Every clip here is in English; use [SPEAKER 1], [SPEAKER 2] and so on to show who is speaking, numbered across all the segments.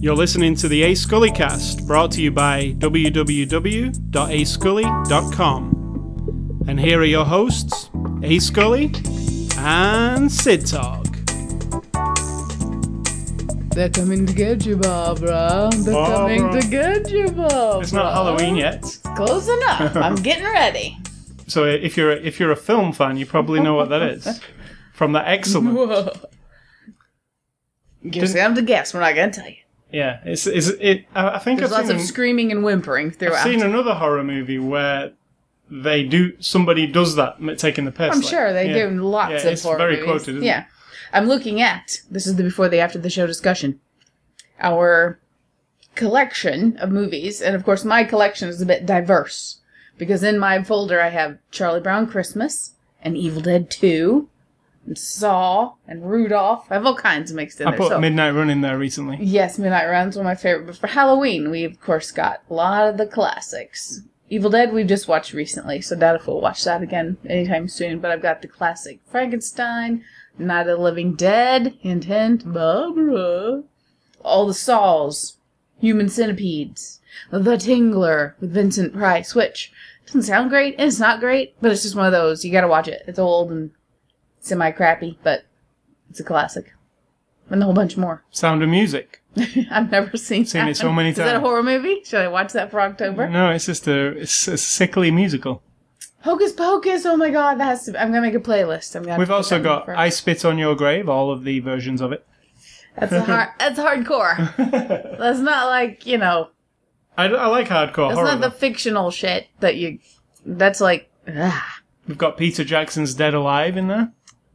[SPEAKER 1] You're listening to the A Scully cast, brought to you by www.ascully.com. And here are your hosts, A Scully and Sid Talk.
[SPEAKER 2] They're coming to get you, Barbara. They're coming to get you, Barbara.
[SPEAKER 1] It's not Halloween yet,
[SPEAKER 2] Close enough. I'm getting ready.
[SPEAKER 1] so if you're a, if you're a film fan, you probably know what that is from the excellent.
[SPEAKER 2] Whoa. Just have to guess. We're not going to tell you.
[SPEAKER 1] Yeah, it's, it's it. I I think
[SPEAKER 2] There's
[SPEAKER 1] I've
[SPEAKER 2] lots
[SPEAKER 1] seen,
[SPEAKER 2] of screaming and whimpering
[SPEAKER 1] I've
[SPEAKER 2] throughout.
[SPEAKER 1] seen another horror movie where they do somebody does that m- taking the piss.
[SPEAKER 2] I'm
[SPEAKER 1] like-
[SPEAKER 2] sure they
[SPEAKER 1] yeah.
[SPEAKER 2] do in lots
[SPEAKER 1] Yeah,
[SPEAKER 2] of
[SPEAKER 1] it's
[SPEAKER 2] horror
[SPEAKER 1] very
[SPEAKER 2] movies.
[SPEAKER 1] quoted, isn't
[SPEAKER 2] yeah. I'm looking at this is the before the after the show discussion. Our collection of movies, and of course my collection is a bit diverse because in my folder I have Charlie Brown Christmas and Evil Dead 2 and Saw and Rudolph. I have all kinds mixed in
[SPEAKER 1] I
[SPEAKER 2] there.
[SPEAKER 1] put
[SPEAKER 2] so
[SPEAKER 1] Midnight Run in there recently.
[SPEAKER 2] Yes, Midnight Run's one of my favorite. But for Halloween, we of course got a lot of the classics. Evil Dead we've just watched recently, so doubt if we'll watch that again anytime soon. But I've got the classic Frankenstein, Night of the Living Dead, hint hint, Barbara, all the Saws, Human Centipedes, The Tingler with Vincent Price, which doesn't sound great and it's not great, but it's just one of those you gotta watch it. It's old and semi crappy, but it's a classic. And a whole bunch more.
[SPEAKER 1] Sound of Music.
[SPEAKER 2] I've never seen,
[SPEAKER 1] Seen
[SPEAKER 2] that.
[SPEAKER 1] it so many times.
[SPEAKER 2] Is that a horror movie? Should I watch that for October?
[SPEAKER 1] No, it's just a it's a sickly musical.
[SPEAKER 2] Hocus Pocus! Oh my god, that has to. I'm gonna make a playlist. I'm gonna.
[SPEAKER 1] We've also got I Spit on Your Grave, all of the versions of it.
[SPEAKER 2] That's a hard. That's hardcore. that's not like you know.
[SPEAKER 1] I, I like hardcore
[SPEAKER 2] That's
[SPEAKER 1] horror.
[SPEAKER 2] not the
[SPEAKER 1] though.
[SPEAKER 2] fictional shit that you. That's like ah,
[SPEAKER 1] We've got Peter Jackson's Dead Alive in there.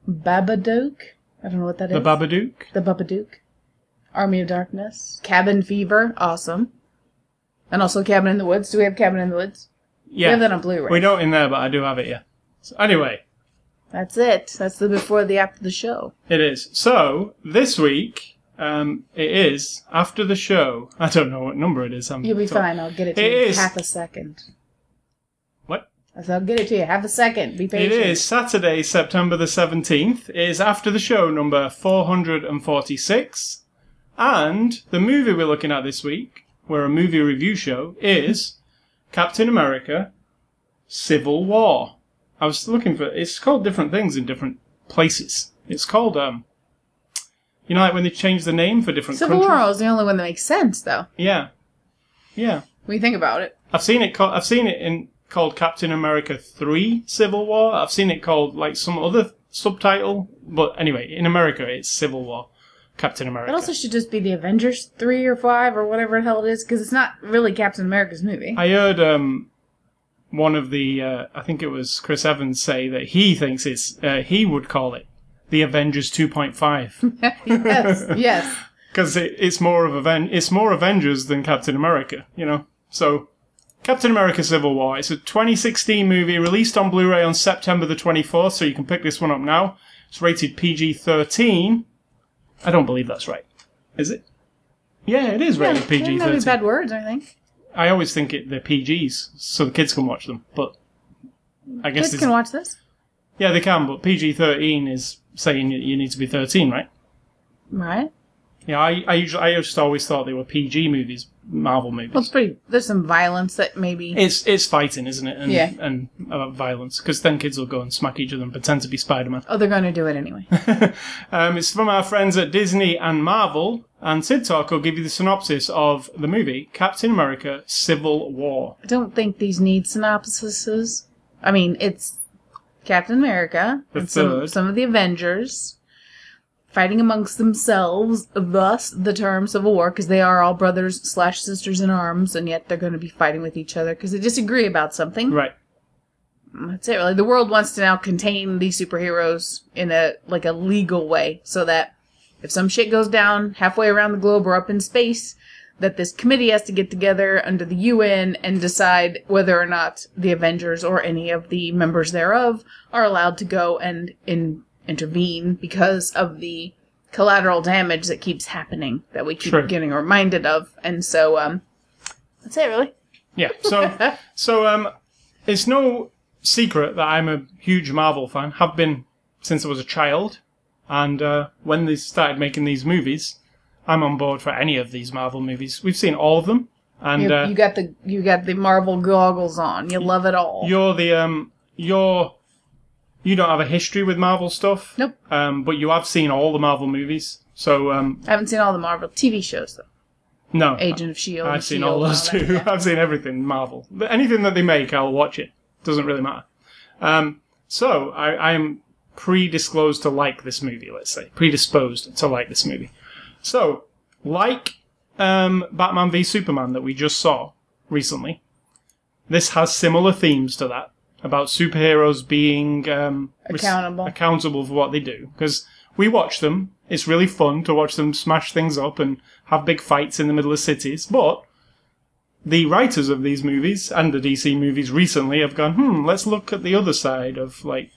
[SPEAKER 2] Babadook. I don't know what that is.
[SPEAKER 1] The Babadook.
[SPEAKER 2] The Babadook. Army of Darkness. Cabin Fever. Awesome. And also Cabin in the Woods. Do we have Cabin in the Woods?
[SPEAKER 1] Yeah.
[SPEAKER 2] We have that on Blu-ray.
[SPEAKER 1] We don't in there, but I do have it, yeah. So anyway,
[SPEAKER 2] That's it. That's the before the after the show.
[SPEAKER 1] it is. So, this week, um, it is after the show. I don't know what number it is. I'm
[SPEAKER 2] You'll be fine. I'll get it to
[SPEAKER 1] It
[SPEAKER 2] you in
[SPEAKER 1] is.
[SPEAKER 2] half a second. Said, I'll get it to you. Have a second. Be patient.
[SPEAKER 1] is Saturday, September the 17th. It is after the show number 446. And the movie we're looking at this week, we're a movie review show, is Captain America Civil War. I was looking for it's called different things in different places. It's called um you know like when they change the name for different
[SPEAKER 2] Civil
[SPEAKER 1] countries.
[SPEAKER 2] War is the only one that makes sense, though.
[SPEAKER 1] Yeah. Yeah.
[SPEAKER 2] When you think about it.
[SPEAKER 1] I've seen it called I've seen it in called Captain America 3 Civil War. I've seen it called like some other subtitle, but anyway, in America it's Civil War. Captain America.
[SPEAKER 2] It also should just be the Avengers 3 or 5 or whatever the hell it is, because it's not really Captain America's movie.
[SPEAKER 1] I heard um one of the uh, I think it was Chris Evans say that he thinks it's uh, he would call it the Avengers 2.5
[SPEAKER 2] yes, yes.
[SPEAKER 1] because it, it's more of Aven- it's more Avengers than Captain America, you know. So Captain America Civil War. It's a 2016 movie released on Blu-ray on September the 24th, so you can pick this one up now. It's rated PG-13. I don't believe that's right. Is it? Yeah, it is rated
[SPEAKER 2] There
[SPEAKER 1] PG-13.
[SPEAKER 2] bad words or anything.
[SPEAKER 1] I always think it, they're PGs, so the kids can watch them. But I guess
[SPEAKER 2] Kids
[SPEAKER 1] it's,
[SPEAKER 2] can watch this.
[SPEAKER 1] yeah, they can. But PG-13 is saying you- you need to be 13, right?
[SPEAKER 2] Right?
[SPEAKER 1] Yeah, I, I usually I just always thought they were PG movies, Marvel movies.
[SPEAKER 2] Well, it's pretty. There's some violence that maybe.
[SPEAKER 1] It's it's fighting, isn't it? And,
[SPEAKER 2] Yeah.
[SPEAKER 1] And uh, violence, because then kids will go and smack each other and pretend to be Spider-Man.
[SPEAKER 2] oh, they're going to do it anyway.
[SPEAKER 1] Um, it's from our friends at Disney and Marvel, and Sid Talk will give you the synopsis of the movie Captain America: Civil War.
[SPEAKER 2] I don't think these need synopsises. I mean, it's Captain America
[SPEAKER 1] The
[SPEAKER 2] and some,
[SPEAKER 1] third.
[SPEAKER 2] some of the Avengers fighting amongst themselves, thus the term Civil War, because they are all brothers slash sisters in arms, and yet they're going to be fighting with each other because they disagree about something.
[SPEAKER 1] Right.
[SPEAKER 2] That's it, really. The world wants to now contain these superheroes in a like a legal way, so that if some shit goes down halfway around the globe or up in space, that this committee has to get together under the UN and decide whether or not the Avengers or any of the members thereof are allowed to go and in, intervene because of the collateral damage that keeps happening that we keep getting reminded of. And so, um, that's it, really.
[SPEAKER 1] Yeah. So so um, it's no secret that I'm a huge Marvel fan. Have been since I was a child, and uh, when they started making these movies, I'm on board for any of these Marvel movies. We've seen all of them, and
[SPEAKER 2] You,
[SPEAKER 1] uh,
[SPEAKER 2] you got the you got the Marvel goggles on. You love it all.
[SPEAKER 1] you're the um, you're you don't have a history with Marvel stuff.
[SPEAKER 2] Nope.
[SPEAKER 1] Um, but you have seen all the Marvel movies, so um,
[SPEAKER 2] I haven't seen all the Marvel TV shows though.
[SPEAKER 1] no,
[SPEAKER 2] Agent of Shield.
[SPEAKER 1] I've seen all those
[SPEAKER 2] that.
[SPEAKER 1] too. I've seen everything Marvel. Anything that they make, I'll watch it. Doesn't really matter. Um, so I, I am predisposed to like this movie. Let's say predisposed to like this movie. So, like um, Batman v Superman that we just saw recently, this has similar themes to that about superheroes being um, res-
[SPEAKER 2] Accountable.
[SPEAKER 1] accountable for what they do. Because we watch them. It's really fun to watch them smash things up and have big fights in the middle of cities. But the writers of these movies and the DC movies recently have gone, hmm, let's look at the other side of like,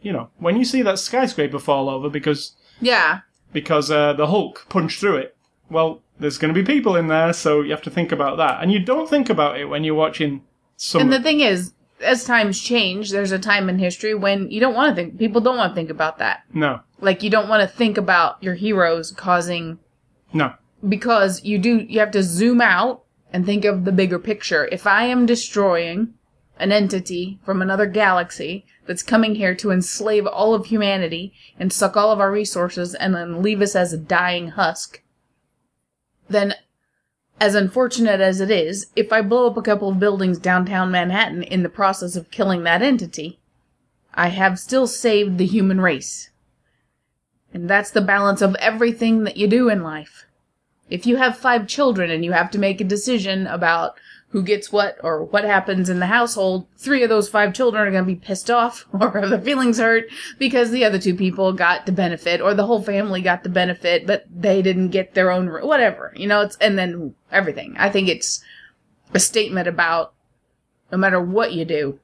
[SPEAKER 1] you know, when you see that skyscraper fall over because
[SPEAKER 2] Yeah.
[SPEAKER 1] because uh, the Hulk punched through it. Well, there's going to be people in there, so you have to think about that. And you don't think about it when you're watching some.
[SPEAKER 2] And the thing is, as times change, there's a time in history when you don't want to think. People don't want to think about that.
[SPEAKER 1] no,
[SPEAKER 2] Like you don't want to think about your heroes causing
[SPEAKER 1] no.
[SPEAKER 2] because you do. You have to zoom out and think of the bigger picture. If I am destroying an entity from another galaxy that's coming here to enslave all of humanity and suck all of our resources and then leave us as a dying husk, then as unfortunate as it is, if I blow up a couple of buildings downtown Manhattan in the process of killing that entity, I have still saved the human race. And that's the balance of everything that you do in life. If you have five children and you have to make a decision about who gets what or what happens in the household, three of those five children are going to be pissed off or have their feelings hurt because the other two people got the benefit or the whole family got the benefit, but they didn't get their own, whatever, you know, it's, and then everything. I think it's a statement about no matter what you do,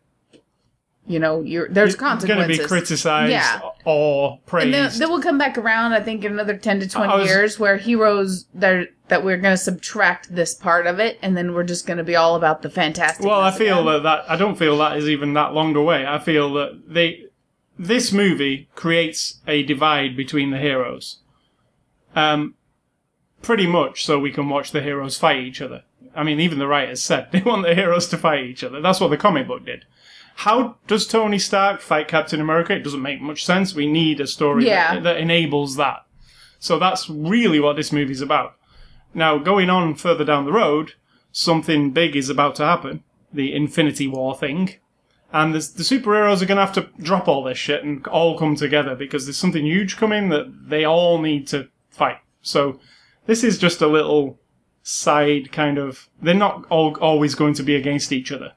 [SPEAKER 2] you know, you're, there's
[SPEAKER 1] It's going to be criticized
[SPEAKER 2] Yeah.
[SPEAKER 1] or
[SPEAKER 2] And then, then we'll come back around, I think, in another 10 to 20
[SPEAKER 1] was-
[SPEAKER 2] years where heroes, that that we're going to subtract this part of it, and then we're just going to be all about the fantastic.
[SPEAKER 1] well, I feel that, that I don't feel that is even that long away. I feel that they this movie creates a divide between the heroes. Um, pretty much so we can watch the heroes fight each other. I mean, even the writers said they want the heroes to fight each other. That's what the comic book did. How does Tony Stark fight Captain America? It doesn't make much sense. We need a story
[SPEAKER 2] Yeah.
[SPEAKER 1] that, that enables that. So that's really what this movie's about. Now, going on further down the road, something big is about to happen. The Infinity War thing. And the, the superheroes are going to have to drop all this shit and all come together because there's something huge coming that they all need to fight. So this is just a little side kind of. They're not all, always going to be against each other.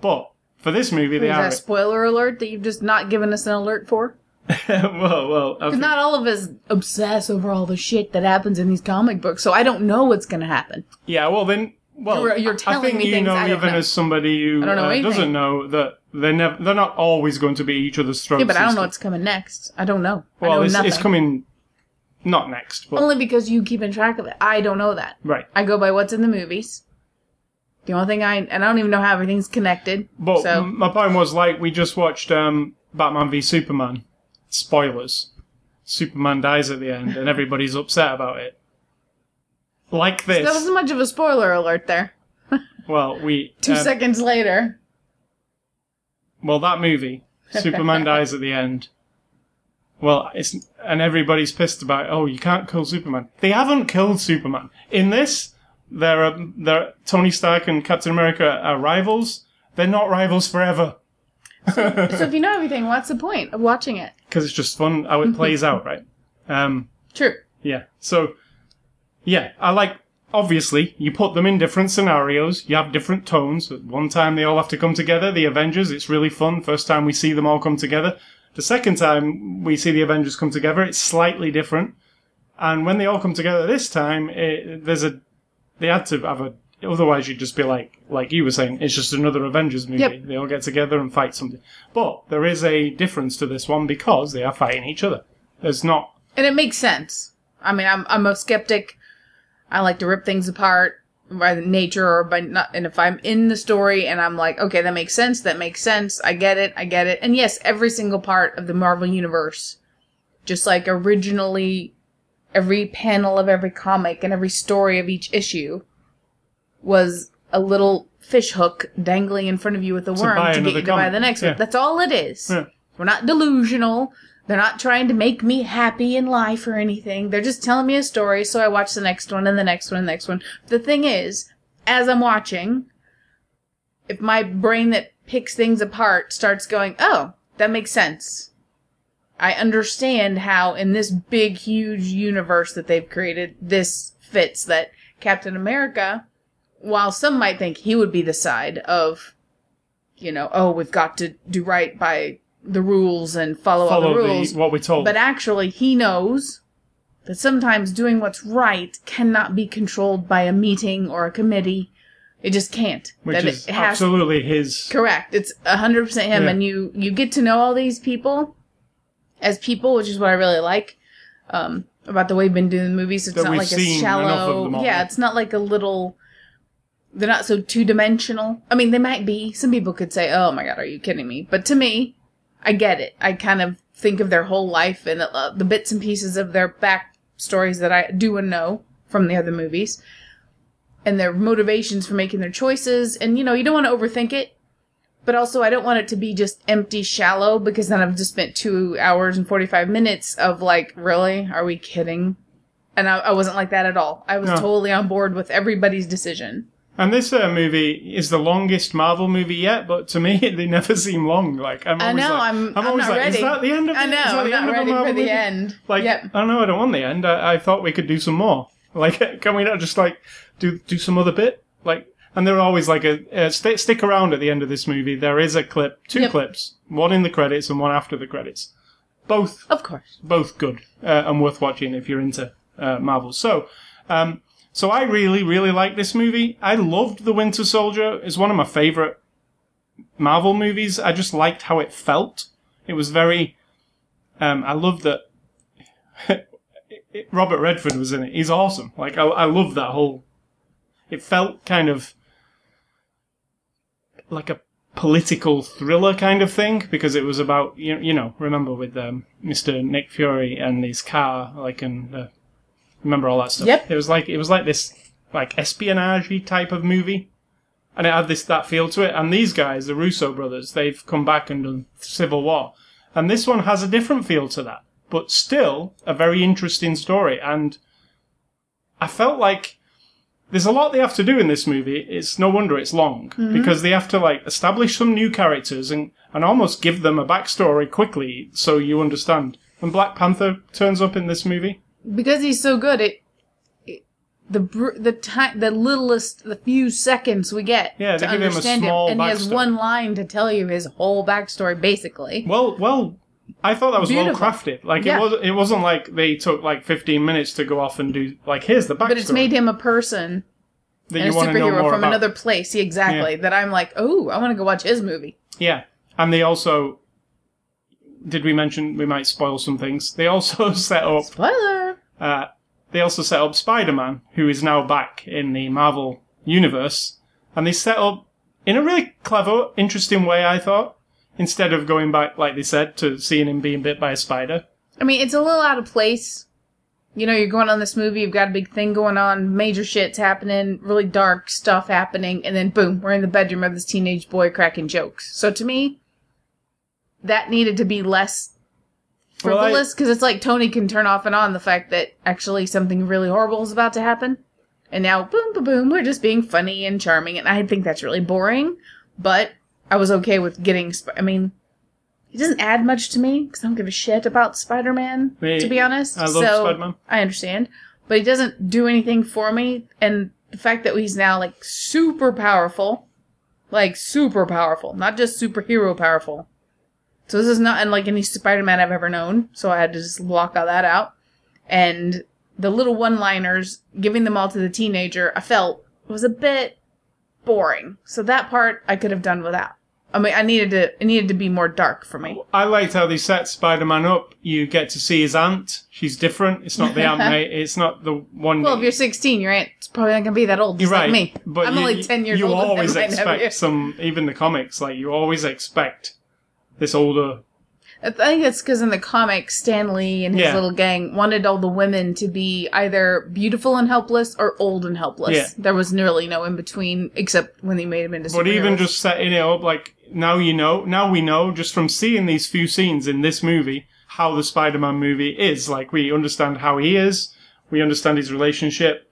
[SPEAKER 1] But for this movie, they
[SPEAKER 2] Is
[SPEAKER 1] are.
[SPEAKER 2] that a spoiler alert that you've just not given us an alert for?
[SPEAKER 1] well, well, I think-
[SPEAKER 2] Not all of us obsess over all the shit that happens in these comic books, so I don't know what's going to happen.
[SPEAKER 1] Yeah, well then, well,
[SPEAKER 2] You're- you're
[SPEAKER 1] I
[SPEAKER 2] telling
[SPEAKER 1] think
[SPEAKER 2] me
[SPEAKER 1] you
[SPEAKER 2] things
[SPEAKER 1] know,
[SPEAKER 2] I don't
[SPEAKER 1] even
[SPEAKER 2] know.
[SPEAKER 1] as somebody who
[SPEAKER 2] I don't know
[SPEAKER 1] uh,
[SPEAKER 2] anything.
[SPEAKER 1] doesn't know that they're never, they're not always going to be each other's throats.
[SPEAKER 2] Yeah, but I
[SPEAKER 1] and
[SPEAKER 2] don't know
[SPEAKER 1] stuff.
[SPEAKER 2] what's coming next. I don't know. I
[SPEAKER 1] Well,
[SPEAKER 2] know
[SPEAKER 1] it's,
[SPEAKER 2] nothing.
[SPEAKER 1] it's coming, not next, but
[SPEAKER 2] Only because you keep in track of it. I don't know that.
[SPEAKER 1] right.
[SPEAKER 2] I go by what's in the movies. The only thing I and I don't even know how everything's connected.
[SPEAKER 1] But
[SPEAKER 2] so
[SPEAKER 1] m- my point was like we just watched um, Batman v Superman. Spoilers. Superman dies at the end, and everybody's upset about it. Like this.
[SPEAKER 2] that wasn't much of a spoiler alert there.
[SPEAKER 1] well, we
[SPEAKER 2] Two
[SPEAKER 1] um,
[SPEAKER 2] seconds later,
[SPEAKER 1] Well, that movie, Superman dies at the end. Well, it's and everybody's pissed about. Oh, you can't kill Superman. They haven't killed Superman in this. They're um, they're Tony Stark and Captain America are rivals. They're not rivals forever
[SPEAKER 2] so if you know everything, what's the point of watching it?
[SPEAKER 1] because it's just fun how it plays out, right? Um,
[SPEAKER 2] True.
[SPEAKER 1] yeah. So, yeah, I like. Obviously, you put them in different scenarios. You have different tones. At one time, they all have to come together. The Avengers. It's really fun. First time we see them all come together. The second time we see the Avengers come together, it's slightly different. And when they all come together this time, it, there's a. They had to have a. Otherwise, you'd just be like, like you were saying, it's just another Avengers movie.
[SPEAKER 2] Yep.
[SPEAKER 1] They all get together and fight something. But there is a difference to this one because they are fighting each other. There's not
[SPEAKER 2] And it makes sense. I mean, I'm I'm a skeptic. I like to rip things apart by nature or by not. And if I'm in the story and I'm like, okay, that makes sense. That makes sense. I get it. I get it. And yes, every single part of the Marvel universe, just like originally every panel of every comic and every story of each issue was a little fish hook dangling in front of you with a worm to get you to buy the next
[SPEAKER 1] Yeah.
[SPEAKER 2] one. That's all it is.
[SPEAKER 1] Yeah.
[SPEAKER 2] We're not delusional. They're not trying to make me happy in life or anything. They're just telling me a story, so I watch the next one and the next one and the next one. The thing is, as I'm watching, if my brain that picks things apart starts going, oh, that makes sense. I understand how in this big, huge universe that they've created, this fits that Captain America, while some might think he would be the side of, you know, oh, we've got to do right by the rules and follow, all the rules.
[SPEAKER 1] the what we're told.
[SPEAKER 2] But actually, he knows that sometimes doing what's right cannot be controlled by a meeting or a committee. It just can't.
[SPEAKER 1] which
[SPEAKER 2] that
[SPEAKER 1] is
[SPEAKER 2] it has
[SPEAKER 1] absolutely his.
[SPEAKER 2] correct. It's hundred percent him,
[SPEAKER 1] Yeah.
[SPEAKER 2] and you you get to know all these people as people, which is what I really like um, about the way we've been doing the movies. It's
[SPEAKER 1] That
[SPEAKER 2] not
[SPEAKER 1] we've
[SPEAKER 2] like a
[SPEAKER 1] seen enough of
[SPEAKER 2] shallow.
[SPEAKER 1] them all.
[SPEAKER 2] Yeah, it's not like a little. They're not so two dimensional. I mean, they might be. Some people could say, "Oh my god, are you kidding me?" But to me, I get it. I kind of think of their whole life and uh, the bits and pieces of their back stories that I do and know from the other movies, and their motivations for making their choices. And you know, you don't want to overthink it, but also I don't want it to be just empty, shallow because then I've just spent two hours and forty five minutes of like, really, are we kidding? And I, I wasn't like that at all. I was
[SPEAKER 1] No.
[SPEAKER 2] totally on board with everybody's decision.
[SPEAKER 1] And this uh, movie is the longest Marvel movie yet, but to me, they never seem long. Like I'm
[SPEAKER 2] I
[SPEAKER 1] always
[SPEAKER 2] know.
[SPEAKER 1] like,
[SPEAKER 2] I'm. I'm,
[SPEAKER 1] always
[SPEAKER 2] not
[SPEAKER 1] like,
[SPEAKER 2] ready.
[SPEAKER 1] is that the end of it?
[SPEAKER 2] I know.
[SPEAKER 1] Is that
[SPEAKER 2] I'm
[SPEAKER 1] the
[SPEAKER 2] not
[SPEAKER 1] end of a
[SPEAKER 2] ready
[SPEAKER 1] Marvel
[SPEAKER 2] for the
[SPEAKER 1] movie?
[SPEAKER 2] end.
[SPEAKER 1] Like,
[SPEAKER 2] yep.
[SPEAKER 1] I don't know. I don't want the end. I, I thought we could do some more. Like, can we not just like do do some other bit? Like, and there are always like a uh, st- stick around at the end of this movie. There is a clip, two
[SPEAKER 2] Yep.
[SPEAKER 1] clips, one in the credits and one after the credits. Both
[SPEAKER 2] Of course.
[SPEAKER 1] both good uh, and worth watching if you're into uh, Marvel. So, um, so I really, really like this movie. I loved The Winter Soldier. It's one of my favorite Marvel movies. I just liked how it felt. It was very. Um, I love that. Robert Redford was in it. He's awesome. Like I, I love that whole. It felt kind of like a political thriller kind of thing because it was about you, you know remember with um, Mr. Nick Fury and his car like and uh, remember all that stuff.
[SPEAKER 2] Yep.
[SPEAKER 1] It was like it was like this like espionage type of movie, and it had this that feel to it. And these guys, the Russo brothers, they've come back and done Civil War, and this one has a different feel to that, but still a very interesting story. And I felt like there's a lot they have to do in this movie. It's no wonder it's long mm-hmm. because they have to like establish some new characters and, and almost give them a backstory quickly so you understand. When Black Panther turns up in this movie,
[SPEAKER 2] because he's so good, it, it the br- the time the littlest the few seconds we get
[SPEAKER 1] Yeah,
[SPEAKER 2] to
[SPEAKER 1] give him a
[SPEAKER 2] understand
[SPEAKER 1] small
[SPEAKER 2] and he has one line to tell you his whole backstory, basically.
[SPEAKER 1] well, well, I thought that was well crafted. Like
[SPEAKER 2] Yeah.
[SPEAKER 1] it was, it wasn't like they took like 15 minutes to go off and do like here's the backstory
[SPEAKER 2] But it's made him a person
[SPEAKER 1] that
[SPEAKER 2] and
[SPEAKER 1] you want to know
[SPEAKER 2] superhero from
[SPEAKER 1] about.
[SPEAKER 2] another place. Yeah, exactly. That I'm like, oh, I want to go watch his movie.
[SPEAKER 1] Yeah, and they also did we mention we might spoil some things? They also set up
[SPEAKER 2] Spoiler.
[SPEAKER 1] uh, they also set up Spider-Man, who is now back in the Marvel universe, and they set up in a really clever, interesting way. I thought instead of going back, like they said, to seeing him being bit by a spider.
[SPEAKER 2] I mean, it's a little out of place. You know, you're going on this movie, you've got a big thing going on, major shit's happening, really dark stuff happening, and then boom, we're in the bedroom of this teenage boy cracking jokes. So to me, that needed to be less
[SPEAKER 1] Well,
[SPEAKER 2] frivolous because it's like Tony can turn off and on the fact that actually something really horrible is about to happen. And now, boom, boom, boom, we're just being funny and charming, and I think that's really boring. But I was okay with getting. Sp- I mean, he doesn't add much to me because I don't give a shit about Spider Man,
[SPEAKER 1] Me-
[SPEAKER 2] to be honest.
[SPEAKER 1] I love
[SPEAKER 2] so
[SPEAKER 1] Spider-Man.
[SPEAKER 2] I understand, but he doesn't do anything for me. And the fact that he's now like super powerful, like super powerful, not just superhero powerful. So this is not unlike any Spider-Man I've ever known. So I had to just block all that out. And the little one-liners, giving them all to the teenager, I felt was a bit boring. So that part I could have done without. I mean, I needed to. It needed to be more dark for me.
[SPEAKER 1] I liked how they set Spider-Man up. You get to see his aunt. She's different. It's not the aunt mate. It's not the one.
[SPEAKER 2] Well, if you're 16, your aunt's probably not gonna be that old.
[SPEAKER 1] You're right,
[SPEAKER 2] like me.
[SPEAKER 1] but
[SPEAKER 2] I'm
[SPEAKER 1] you,
[SPEAKER 2] only 10 years
[SPEAKER 1] you
[SPEAKER 2] old.
[SPEAKER 1] You always
[SPEAKER 2] and I never-
[SPEAKER 1] expect some. Even the comics, like you always expect this older
[SPEAKER 2] I think it's because in the comics, Stan Lee and his
[SPEAKER 1] Yeah.
[SPEAKER 2] little gang wanted all the women to be either beautiful and helpless or old and helpless.
[SPEAKER 1] Yeah.
[SPEAKER 2] There was nearly no in between, except when they made him into
[SPEAKER 1] But even just setting it up, like now you know, now we know just from seeing these few scenes in this movie how the Spider-Man movie is. Like we understand how he is, we understand his relationship.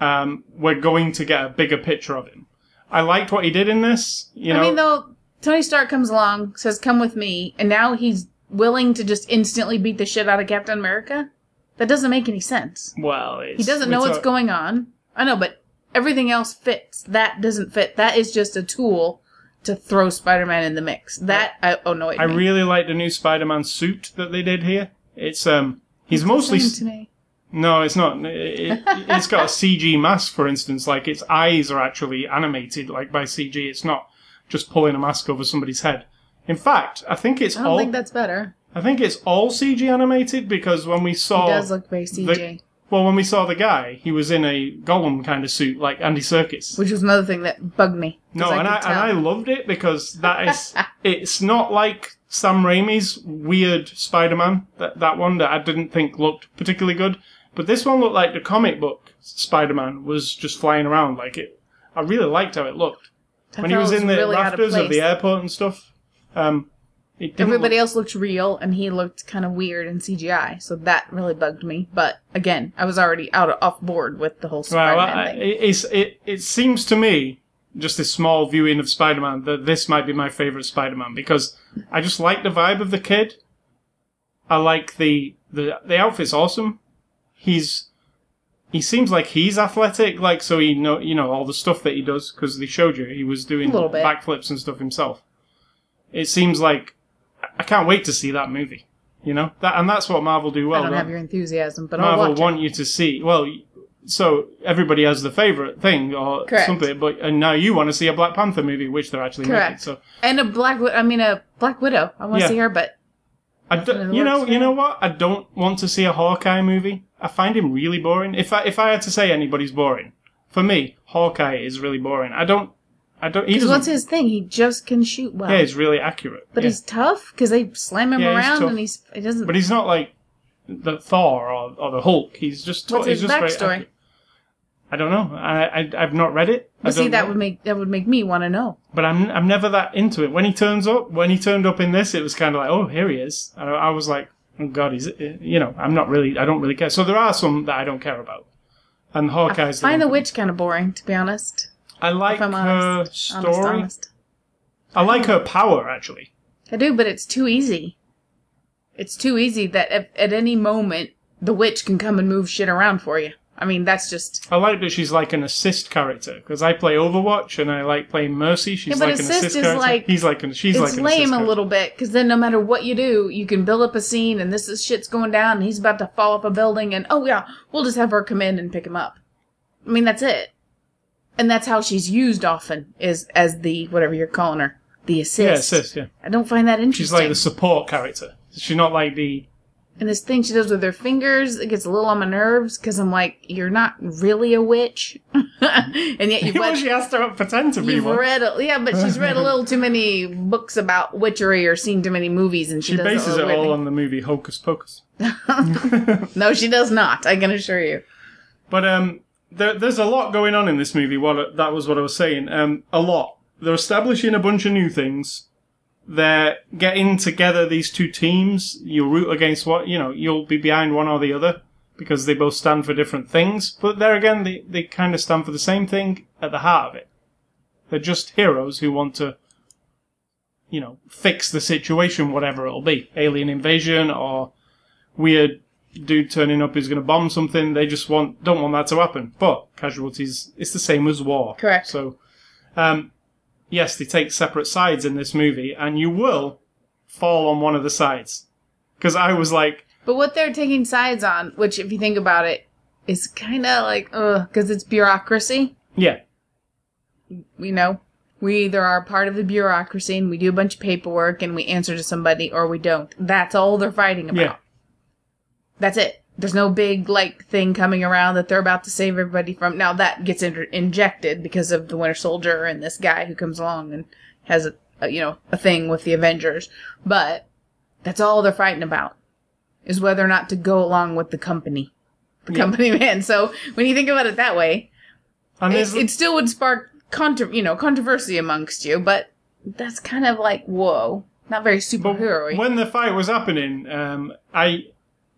[SPEAKER 1] Um, we're going to get a bigger picture of him. I liked what he did in this. You know,
[SPEAKER 2] I mean, though, Tony Stark comes along, says, come with me, and now he's willing to just instantly beat the shit out of Captain America? That doesn't make any sense.
[SPEAKER 1] well, it's,
[SPEAKER 2] He doesn't know
[SPEAKER 1] it's
[SPEAKER 2] what's
[SPEAKER 1] a-
[SPEAKER 2] going on. I know, but everything else fits. That doesn't fit. That is just a tool to throw Spider-Man in the mix. That, I, oh no, it
[SPEAKER 1] I really like the new Spider-Man suit that they did here. It's um, he's mostly
[SPEAKER 2] to me.
[SPEAKER 1] No, it's not. It, it, it's got a CG mask, for instance. Like its eyes are actually animated, like by CG. It's not just pulling a mask over somebody's head. In fact, I think it's
[SPEAKER 2] I don't
[SPEAKER 1] all.
[SPEAKER 2] think that's better.
[SPEAKER 1] I think it's all CG animated because when we saw,
[SPEAKER 2] He does look very CG.
[SPEAKER 1] well, when we saw the guy, he was in a Gollum kind of suit, like Andy Serkis.
[SPEAKER 2] which was another thing that bugged me. 'cause
[SPEAKER 1] No, and I
[SPEAKER 2] could
[SPEAKER 1] and I loved it because that is it's not like Sam Raimi's weird Spider-Man that that one that I didn't think looked particularly good, but this one looked like the comic book Spider-Man was just flying around like it. I really liked how it looked when he was in the
[SPEAKER 2] really out of
[SPEAKER 1] rafters of, the airport and stuff. Um,
[SPEAKER 2] Everybody
[SPEAKER 1] look-
[SPEAKER 2] else looked real, and he looked kind of weird in CGI, so that really bugged me. But again, I was already out of, off board with the whole Spider-Man
[SPEAKER 1] I,
[SPEAKER 2] thing.
[SPEAKER 1] it, it it seems to me just this small viewing of Spider-Man that this might be my favorite Spider-Man because I just like the vibe of the kid. I like the the the outfit's awesome. He's he seems like he's athletic, like so he know you know all the stuff that he does because they showed you he was doing
[SPEAKER 2] A little bit.
[SPEAKER 1] backflips and stuff himself. It seems like I can't wait to see that movie. You know that, and that's what Marvel do well.
[SPEAKER 2] I don't have your enthusiasm, but I'll
[SPEAKER 1] Marvel
[SPEAKER 2] watch
[SPEAKER 1] want you to see. Well, so everybody has the favorite thing or
[SPEAKER 2] Correct.
[SPEAKER 1] something, but and now you want to see a Black Panther movie, which they're actually making. So.
[SPEAKER 2] And a Black, Wi- I mean a Black Widow. I want to
[SPEAKER 1] Yeah.
[SPEAKER 2] see her, but
[SPEAKER 1] I do, you know, you know what? I don't want to see a Hawkeye movie. I find him really boring. If I if I had to say anybody's boring, for me, Hawkeye is really boring. I don't, I don't.
[SPEAKER 2] Because what's his thing? He just can shoot well.
[SPEAKER 1] yeah, he's really accurate.
[SPEAKER 2] but
[SPEAKER 1] yeah.
[SPEAKER 2] he's tough because they slam him
[SPEAKER 1] Yeah,
[SPEAKER 2] around,
[SPEAKER 1] tough.
[SPEAKER 2] and he's he doesn't.
[SPEAKER 1] but he's not like the Thor or, or the Hulk. He's just
[SPEAKER 2] What's
[SPEAKER 1] he's
[SPEAKER 2] his
[SPEAKER 1] just very
[SPEAKER 2] backstory?
[SPEAKER 1] I don't know. I, I I've not read it. I
[SPEAKER 2] But see, that
[SPEAKER 1] know.
[SPEAKER 2] would make that would make me want to know.
[SPEAKER 1] but I'm I'm never that into it. When he turns up, when he turned up in this, it was kind of like, oh, here he is. I, I was like, oh god, he's you know, I'm not really, I don't really care. So there are some that I don't care about, and Hawkeye's.
[SPEAKER 2] I find
[SPEAKER 1] the,
[SPEAKER 2] the witch kind of boring, to be honest.
[SPEAKER 1] I like
[SPEAKER 2] If
[SPEAKER 1] her
[SPEAKER 2] honest,
[SPEAKER 1] story.
[SPEAKER 2] honest, honest.
[SPEAKER 1] I like her power actually.
[SPEAKER 2] I do, but it's too easy. It's too easy that at, at any moment the witch can come and move shit around for you. I mean, that's just
[SPEAKER 1] I like that she's like an assist character because I play Overwatch and I like playing Mercy. She's
[SPEAKER 2] Yeah,
[SPEAKER 1] like an
[SPEAKER 2] assist
[SPEAKER 1] assist
[SPEAKER 2] is
[SPEAKER 1] character.
[SPEAKER 2] like-
[SPEAKER 1] He's like an, she's
[SPEAKER 2] it's
[SPEAKER 1] like an
[SPEAKER 2] lame a little bit because then no matter what you do, you can build up a scene and this is shit's going down and he's about to fall off a building and oh yeah, we'll just have her come in and pick him up. I mean, that's it. And that's how she's used often is as the whatever you're calling her, the assist.
[SPEAKER 1] Yeah, assist. Yeah,
[SPEAKER 2] I don't find that interesting.
[SPEAKER 1] she's like the support character. She's not like the
[SPEAKER 2] And this thing she does with her fingers, it gets a little on my nerves because I'm like, you're not really a witch, and yet you've,
[SPEAKER 1] well, she has to pretend to be
[SPEAKER 2] you've
[SPEAKER 1] one.
[SPEAKER 2] read, a, yeah, but she's read a little too many books about witchery or seen too many movies, and she,
[SPEAKER 1] She bases it all
[SPEAKER 2] thing.
[SPEAKER 1] on the movie Hocus Pocus.
[SPEAKER 2] No, she does not. I can assure you.
[SPEAKER 1] But um, there, there's a lot going on in this movie. What that was what I was saying. Um, a lot. They're establishing a bunch of new things. They're getting together these two teams. You root against what you know. You'll be behind one or the other because they both stand for different things. But there again, they they kind of stand for the same thing at the heart of it. They're just heroes who want to, you know, fix the situation, whatever it'll be. Alien invasion or weird dude turning up who's going to bomb something. They just want don't want that to happen. But casualties, it's the same as war.
[SPEAKER 2] Correct.
[SPEAKER 1] So, um, yes, they take separate sides in this movie, and you will fall on one of the sides. Because I was like,
[SPEAKER 2] But what they're taking sides on, which if you think about it, is kind of like, ugh, because it's bureaucracy.
[SPEAKER 1] yeah,
[SPEAKER 2] you know, we either are part of the bureaucracy and we do a bunch of paperwork and we answer to somebody or we don't. That's all they're fighting about.
[SPEAKER 1] Yeah.
[SPEAKER 2] That's it. There's no big like thing coming around that they're about to save everybody from. Now that gets injected because of the Winter Soldier and this guy who comes along and has a, a you know a thing with the Avengers. But That's all they're fighting about. Is whether or not to go along with the company. The
[SPEAKER 1] Yeah.
[SPEAKER 2] company man. So when you think about it that way,
[SPEAKER 1] And
[SPEAKER 2] it, it still would spark contro- you know, controversy amongst you, but that's kind of like, whoa. Not very superhero
[SPEAKER 1] when the fight was happening, um, I,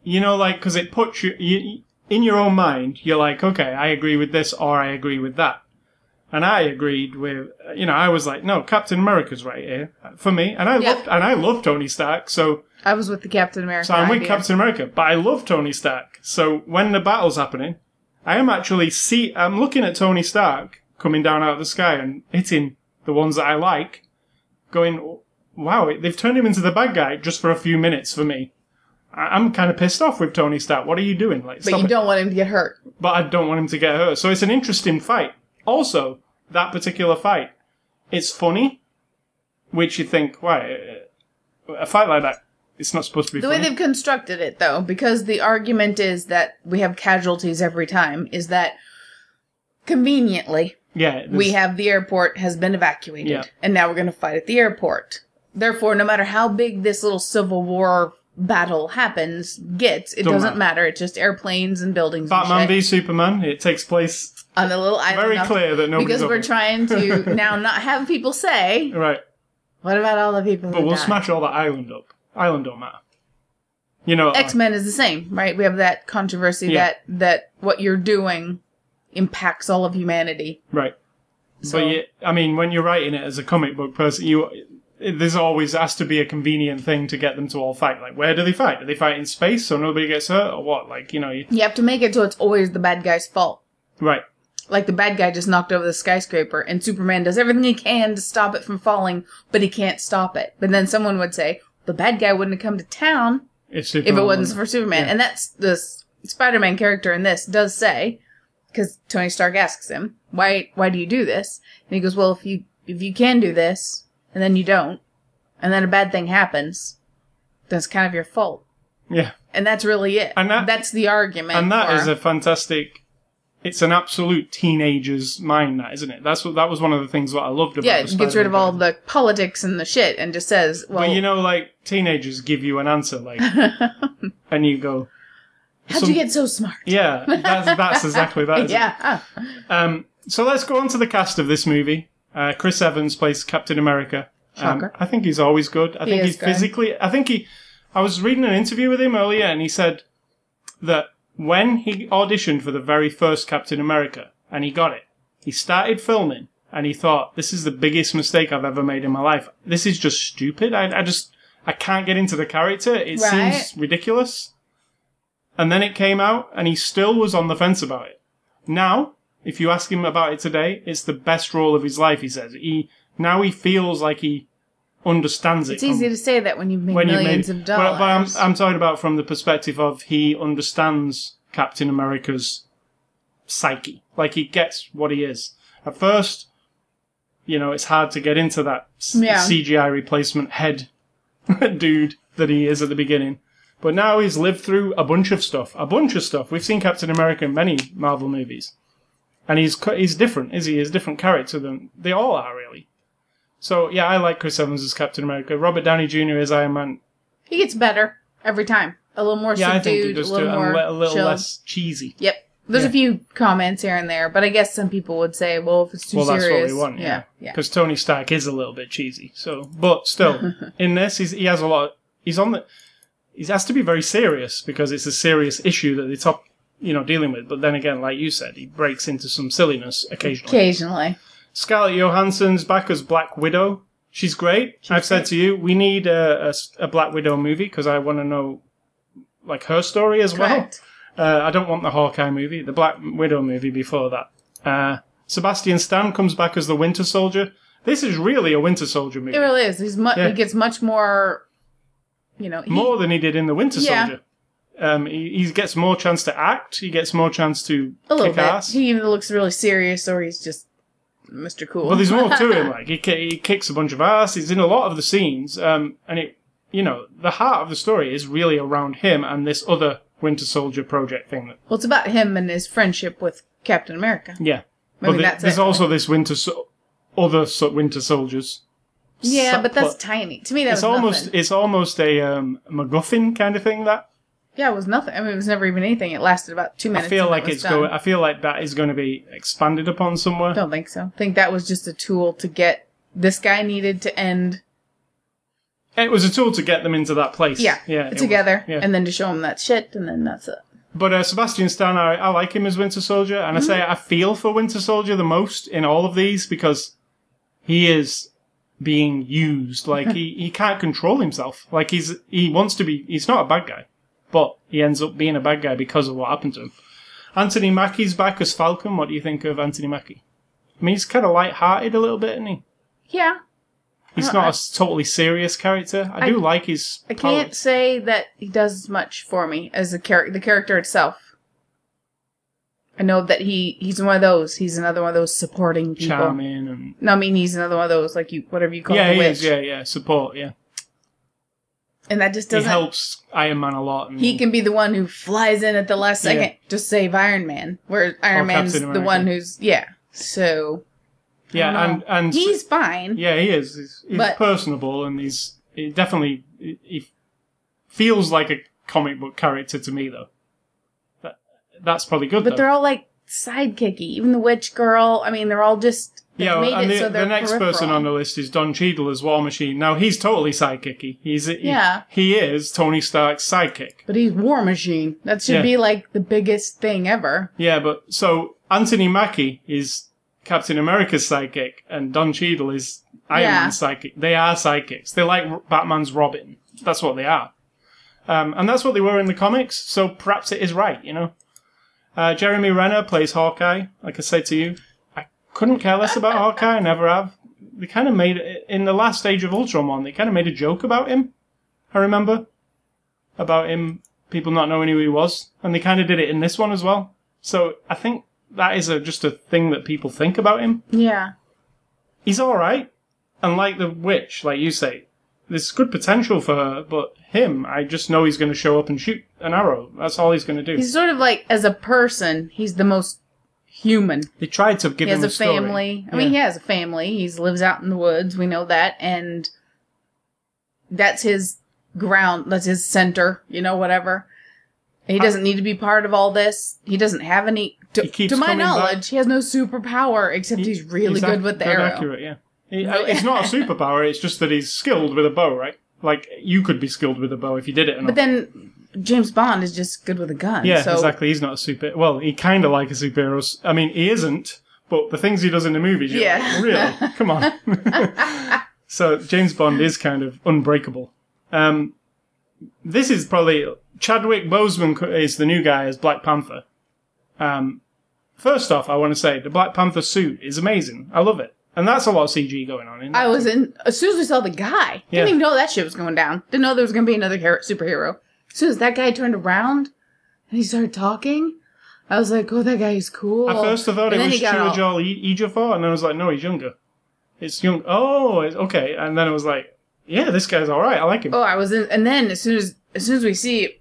[SPEAKER 1] you know, like because it puts you, you in your own mind. You're like, okay, I agree with this, or I agree with that, and I agreed with, you know, I was like, no, Captain America's right here for me, and I
[SPEAKER 2] Yeah.
[SPEAKER 1] loved, and I love Tony Stark, so
[SPEAKER 2] I was with the Captain America.
[SPEAKER 1] so I'm with
[SPEAKER 2] idea.
[SPEAKER 1] Captain America, but I love Tony Stark. So when the battle's happening, I am actually see, I'm looking at Tony Stark coming down out of the sky and hitting the ones that I like, going, wow, they've turned him into the bad guy just for a few minutes for me. I- I'm kind of pissed off with Tony Stark. What are you doing? Like,
[SPEAKER 2] But
[SPEAKER 1] stop
[SPEAKER 2] you
[SPEAKER 1] it.
[SPEAKER 2] don't want him to get hurt.
[SPEAKER 1] But I don't want him to get hurt. So it's an interesting fight. Also, that particular fight, it's funny, which you think, why, uh, a fight like that, it's not supposed to be
[SPEAKER 2] The way
[SPEAKER 1] funny.
[SPEAKER 2] they've constructed it, though, because the argument is that we have casualties every time, is that conveniently
[SPEAKER 1] yeah,
[SPEAKER 2] we have the airport has been evacuated,
[SPEAKER 1] Yeah.
[SPEAKER 2] and now we're going to fight at the airport. Therefore, no matter how big this little civil war battle happens, gets, it
[SPEAKER 1] Don't
[SPEAKER 2] doesn't
[SPEAKER 1] matter.
[SPEAKER 2] It's just airplanes and buildings
[SPEAKER 1] Batman
[SPEAKER 2] and
[SPEAKER 1] v Superman. It takes place
[SPEAKER 2] on a little island.
[SPEAKER 1] very clear that nobody's
[SPEAKER 2] because we're trying to now not have people say,
[SPEAKER 1] right,
[SPEAKER 2] "What about all the people?"
[SPEAKER 1] but we'll
[SPEAKER 2] died?"
[SPEAKER 1] smash all that island up. Island don't matter. You know,
[SPEAKER 2] X Men is the same, right? We have that controversy
[SPEAKER 1] Yeah.
[SPEAKER 2] that that what you're doing impacts all of humanity.
[SPEAKER 1] right?
[SPEAKER 2] So
[SPEAKER 1] But you, I mean, when you're writing it as a comic book person, you there's always has to be a convenient thing to get them to all fight. Like, where do they fight? Do they fight in space so nobody gets hurt, or what? Like, you know, you,
[SPEAKER 2] you have to make it so it's always the bad guy's fault.
[SPEAKER 1] right?
[SPEAKER 2] Like the bad guy just knocked over the skyscraper, and Superman does everything he can to stop it from falling, but he can't stop it. But then someone would say the bad guy wouldn't have come to town
[SPEAKER 1] If,
[SPEAKER 2] if it wasn't for Superman. And that's the S- Spider-Man character in this does say, because Tony Stark asks him, "Why? Why do you do this?" And he goes, "Well, if you if you can do this, and then you don't, and then a bad thing happens, that's kind of your fault."
[SPEAKER 1] yeah,
[SPEAKER 2] And that's really it.
[SPEAKER 1] And that-
[SPEAKER 2] that's the argument.
[SPEAKER 1] and that
[SPEAKER 2] for-
[SPEAKER 1] is a fantastic. It's an absolute teenager's mind, that isn't it? That's what that was one of the things that I loved about.
[SPEAKER 2] It.
[SPEAKER 1] Yeah,
[SPEAKER 2] it gets rid of all the politics and the shit, and just says, "Well,
[SPEAKER 1] But you know, like teenagers give you an answer, like, and you go,
[SPEAKER 2] how'd
[SPEAKER 1] some-
[SPEAKER 2] you get so smart?"
[SPEAKER 1] "Yeah, that's that's exactly that." isn't it?
[SPEAKER 2] yeah.
[SPEAKER 1] Um, so let's go on to the cast of this movie. Uh, Chris Evans plays Captain America. Um,
[SPEAKER 2] Shocker.
[SPEAKER 1] I think he's always good. I
[SPEAKER 2] He
[SPEAKER 1] think
[SPEAKER 2] is
[SPEAKER 1] he's
[SPEAKER 2] good.
[SPEAKER 1] physically. I think he. I was reading an interview with him earlier, and he said that when he auditioned for the very first Captain America and he got it, he started filming and he thought, "This is the biggest mistake I've ever made in my life. This is just stupid. I, I just I can't get into the character. It
[SPEAKER 2] Right.
[SPEAKER 1] seems ridiculous." And then it came out, and he still was on the fence about it. Now, if you ask him about it today, it's the best role of his life. He says he now he feels like he understands it.
[SPEAKER 2] It's easy to say that when you've made
[SPEAKER 1] when you
[SPEAKER 2] millions
[SPEAKER 1] made,
[SPEAKER 2] of dollars.
[SPEAKER 1] But, but I'm, I'm talking about from the perspective of he understands Captain America's psyche. Like he gets what he is. At first, you know, it's hard to get into that
[SPEAKER 2] Yeah.
[SPEAKER 1] CGI replacement head dude that he is at the beginning. But now he's lived through a bunch of stuff. A bunch of stuff. We've seen Captain America in many Marvel movies. And he's he's different, is he? He's a different character than they all are, really. So, yeah, I like Chris Evans as Captain America. Robert Downey Jr. as Iron Man.
[SPEAKER 2] he gets better every time. A little more
[SPEAKER 1] Yeah, I think he
[SPEAKER 2] subdued, a little more
[SPEAKER 1] a little
[SPEAKER 2] chilled.
[SPEAKER 1] less cheesy.
[SPEAKER 2] Yep. There's
[SPEAKER 1] Yeah.
[SPEAKER 2] a few comments here and there, but I guess some people would say, well, if it's too
[SPEAKER 1] Well, that's what we want, yeah.
[SPEAKER 2] yeah. yeah.
[SPEAKER 1] Because Tony Stark is a little bit cheesy. So, but still, in this, he's, he has a lot. he's on the. He has to be very serious because it's a serious issue that the top, you know, dealing with. But then again, like you said, he breaks into some silliness occasionally.
[SPEAKER 2] Occasionally.
[SPEAKER 1] Scarlett Johansson's back as Black Widow. She's great. I've said
[SPEAKER 2] great.
[SPEAKER 1] to you, we need a Black Widow movie because I want to know, like, her story as well. Uh, I don't want the Hawkeye movie, the Black Widow movie before that. Uh, Sebastian Stan comes back as the Winter Soldier. This is really a Winter Soldier movie.
[SPEAKER 2] It really is. He's mu-
[SPEAKER 1] Yeah.
[SPEAKER 2] He gets much more, you know, he,
[SPEAKER 1] more than he did in the Winter
[SPEAKER 2] Yeah.
[SPEAKER 1] Soldier. Um, he, he gets more chance to act. He gets more chance to
[SPEAKER 2] a little
[SPEAKER 1] kick
[SPEAKER 2] bit.
[SPEAKER 1] ass.
[SPEAKER 2] He either looks really serious or he's just Mr. Cool.
[SPEAKER 1] But there's more to him. Like he, ki- he kicks a bunch of ass. He's in a lot of the scenes, um, and it, you know, the heart of the story is really around him and this other Winter Soldier project thing. That,
[SPEAKER 2] well, it's about him and his friendship with Captain America.
[SPEAKER 1] yeah,
[SPEAKER 2] Maybe
[SPEAKER 1] but the-
[SPEAKER 2] that's
[SPEAKER 1] there's
[SPEAKER 2] it.
[SPEAKER 1] also this Winter so- other so- Winter Soldiers
[SPEAKER 2] Yeah, but that's tiny. To me, that's
[SPEAKER 1] it's almost it's almost a um, MacGuffin kind of thing. That
[SPEAKER 2] Yeah, it was nothing. I mean, it was never even anything. It lasted about two minutes.
[SPEAKER 1] I
[SPEAKER 2] feel
[SPEAKER 1] like
[SPEAKER 2] it
[SPEAKER 1] it's
[SPEAKER 2] done.
[SPEAKER 1] going. I feel like that is going to be expanded upon somewhere.
[SPEAKER 2] Don't think so. I think that was just a tool to get this guy needed to end.
[SPEAKER 1] It was a tool to get them into that place.
[SPEAKER 2] Yeah,
[SPEAKER 1] yeah,
[SPEAKER 2] together,
[SPEAKER 1] Yeah.
[SPEAKER 2] and then to show them that shit, and then that's it.
[SPEAKER 1] But uh, Sebastian Stan, I, I like him as Winter Soldier, and I say I feel for Winter Soldier the most in all of these because he is being used. Like he, he can't control himself. Like he's he wants to be. He's not a bad guy, but he ends up being a bad guy because of what happened to him. Anthony Mackie's back as Falcon. What do you think of Anthony Mackie? I mean, he's kind of light-hearted a little bit, isn't he?
[SPEAKER 2] Yeah,
[SPEAKER 1] He's not
[SPEAKER 2] I-
[SPEAKER 1] a totally serious character. I, do like his.
[SPEAKER 2] I can't
[SPEAKER 1] powers.
[SPEAKER 2] say that he does as much for me as the character, the character itself. I know that he he's one of those. He's another one of those supporting people.
[SPEAKER 1] charming and
[SPEAKER 2] No, I mean he's another one of those like you whatever you call
[SPEAKER 1] yeah,
[SPEAKER 2] the
[SPEAKER 1] he
[SPEAKER 2] witch.
[SPEAKER 1] is. Yeah, yeah, support. Yeah,
[SPEAKER 2] And that just doesn't.
[SPEAKER 1] helps Iron Man a lot.
[SPEAKER 2] He can be the one who flies in at the last
[SPEAKER 1] Yeah.
[SPEAKER 2] second to save Iron Man, where Iron
[SPEAKER 1] Or
[SPEAKER 2] Man's the one who's yeah. So
[SPEAKER 1] yeah, and and
[SPEAKER 2] he's fine.
[SPEAKER 1] yeah, he is. He's, he's
[SPEAKER 2] But-
[SPEAKER 1] personable and he's he definitely he, he feels like a comic book character to me though. That, that's probably good.
[SPEAKER 2] But
[SPEAKER 1] though.
[SPEAKER 2] they're all like sidekicky. Even the witch girl. I mean, they're all just
[SPEAKER 1] yeah, and the,
[SPEAKER 2] so
[SPEAKER 1] the next person on the list is Don Cheadle as War Machine. Now he's totally sidekicky. He's he-
[SPEAKER 2] Yeah.
[SPEAKER 1] he, is Tony Stark's sidekick.
[SPEAKER 2] But he's War Machine. That should
[SPEAKER 1] Yeah.
[SPEAKER 2] be like the biggest thing ever.
[SPEAKER 1] Yeah, but so Anthony Mackie is Captain America's sidekick, and Don Cheadle is Iron
[SPEAKER 2] Yeah.
[SPEAKER 1] Man's sidekick. They are sidekicks. They're like Batman's Robin. That's what they are. Um, and that's what they were in the comics, so perhaps it is right, you know? Uh, Jeremy Renner plays Hawkeye. Like I said to you, couldn't care less about Hawkeye, I never have. They kind of made it, in the last Age of Ultron one, they kind of made a joke about him, I remember. About him, people not knowing who he was. And they kind of did it in this one as well. So I think that is a, just a thing that people think about him.
[SPEAKER 2] Yeah.
[SPEAKER 1] He's alright. And like the witch, like you say, there's good potential for her, but him, I just know he's going to show up and shoot an arrow. That's all he's going to do.
[SPEAKER 2] He's sort of like as a person, he's the most human.
[SPEAKER 1] they tried to give
[SPEAKER 2] he
[SPEAKER 1] him
[SPEAKER 2] has a
[SPEAKER 1] story.
[SPEAKER 2] family. I
[SPEAKER 1] Yeah.
[SPEAKER 2] mean, he has a family. He lives out in the woods. We know that, and that's his ground. That's his center. You know, whatever. He doesn't need to be part of all this. He doesn't have any. To,
[SPEAKER 1] He
[SPEAKER 2] to my knowledge,
[SPEAKER 1] back.
[SPEAKER 2] he has no superpower except he's really
[SPEAKER 1] He's
[SPEAKER 2] good
[SPEAKER 1] ac-
[SPEAKER 2] with the arrow.
[SPEAKER 1] Accurate, yeah. He- uh, It's not a superpower. It's just that he's skilled with a bow, right? Like you could be skilled with a bow if you did it enough.
[SPEAKER 2] But then James Bond is just good with a gun.
[SPEAKER 1] yeah,
[SPEAKER 2] so
[SPEAKER 1] exactly. He's not a super. Well, he kind of like a superhero. I mean, he isn't. But the things he does in the movies,
[SPEAKER 2] Yeah.
[SPEAKER 1] like, really? Come on. so James Bond is kind of unbreakable. Um, this is probably Chadwick Boseman is the new guy as Black Panther. Um, first off, I want to say the Black Panther suit is amazing. I love it, and that's a lot of CG going on. In
[SPEAKER 2] I was in as soon as we saw the guy. Didn't even know that shit was going down. Didn't know there was going to be another hero, superhero. As soon as that guy turned around and he started talking, I was like, "Oh, that guy is cool."
[SPEAKER 1] At first, I thought
[SPEAKER 2] And
[SPEAKER 1] it was
[SPEAKER 2] he got all-
[SPEAKER 1] Chiwetel E- Ejiofor, and then I was like, no, he's younger. It's young. Oh, it's, okay. And then it was like, yeah, this guy's all right. I like him.
[SPEAKER 2] Oh, I was in, and then as soon as as soon as we see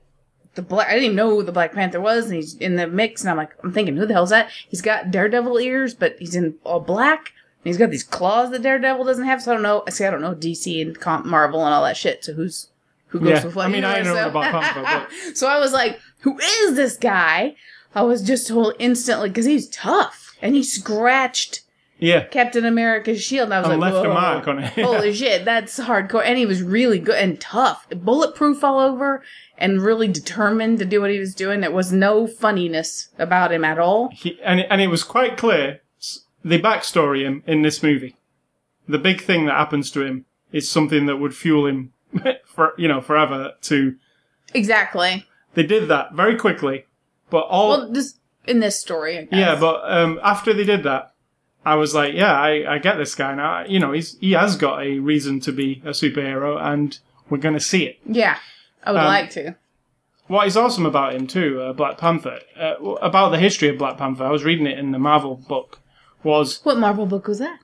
[SPEAKER 2] the black, I didn't even know who the Black Panther was, and he's in the mix, and I'm like, I'm thinking, who the hell's that? He's got Daredevil ears, but he's in all black. And he's got these claws that Daredevil doesn't have, so I don't know. I see, I don't know DC and Marvel and all that shit. So who's who goes
[SPEAKER 1] Yeah,
[SPEAKER 2] with what?
[SPEAKER 1] I mean, I know
[SPEAKER 2] so-
[SPEAKER 1] about Panther, but-
[SPEAKER 2] so I was like, who is this guy? I was just told instantly because he's tough, and he scratched
[SPEAKER 1] Yeah.
[SPEAKER 2] Captain America's shield, and I was
[SPEAKER 1] And
[SPEAKER 2] like,
[SPEAKER 1] left a mark on it.
[SPEAKER 2] Holy shit, that's hardcore. And he was really good and tough, bulletproof all over, and really determined to do what he was doing. There was no funniness about him at all.
[SPEAKER 1] He, and, it, and it was quite clear the backstory in, in this movie. The big thing that happens to him is something that would fuel him for you know forever. To
[SPEAKER 2] Exactly.
[SPEAKER 1] they did that very quickly, but all
[SPEAKER 2] Well, just in this story, I guess.
[SPEAKER 1] yeah. But um, after they did that, I was like, yeah, I, I get this guy now. You know, he's he has got a reason to be a superhero, and we're going to see it.
[SPEAKER 2] yeah, I would
[SPEAKER 1] Um,
[SPEAKER 2] like to.
[SPEAKER 1] What is awesome about him too, uh, Black Panther, uh, about the history of Black Panther, I was reading it in the Marvel book, was
[SPEAKER 2] What Marvel book was that?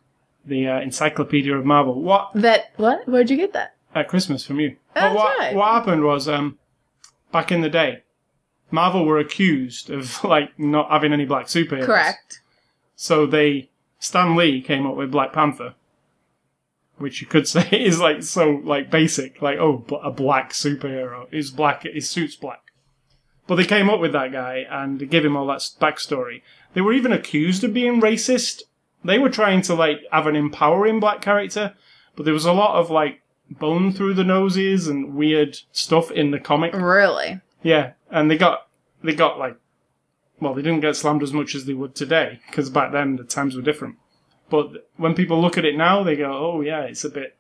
[SPEAKER 1] the uh, Encyclopedia of Marvel. What
[SPEAKER 2] That what? Where'd you get that?
[SPEAKER 1] At Christmas from you?
[SPEAKER 2] That's
[SPEAKER 1] But what,
[SPEAKER 2] right.
[SPEAKER 1] what happened was, um, back in the day, Marvel were accused of like not having any black superheroes.
[SPEAKER 2] Correct.
[SPEAKER 1] So they, Stan Lee came up with Black Panther, which you could say is like so like basic, like oh, bl- a black superhero is black, his suit's black. But they came up with that guy and gave him all that backstory. They were even accused of being racist. They were trying to like have an empowering black character, but there was a lot of like bone through the noses and weird stuff in the comic.
[SPEAKER 2] Really?
[SPEAKER 1] Yeah, and they got they got like, well, they didn't get slammed as much as they would today because back then the times were different. But when people look at it now, they go, "Oh yeah, it's a bit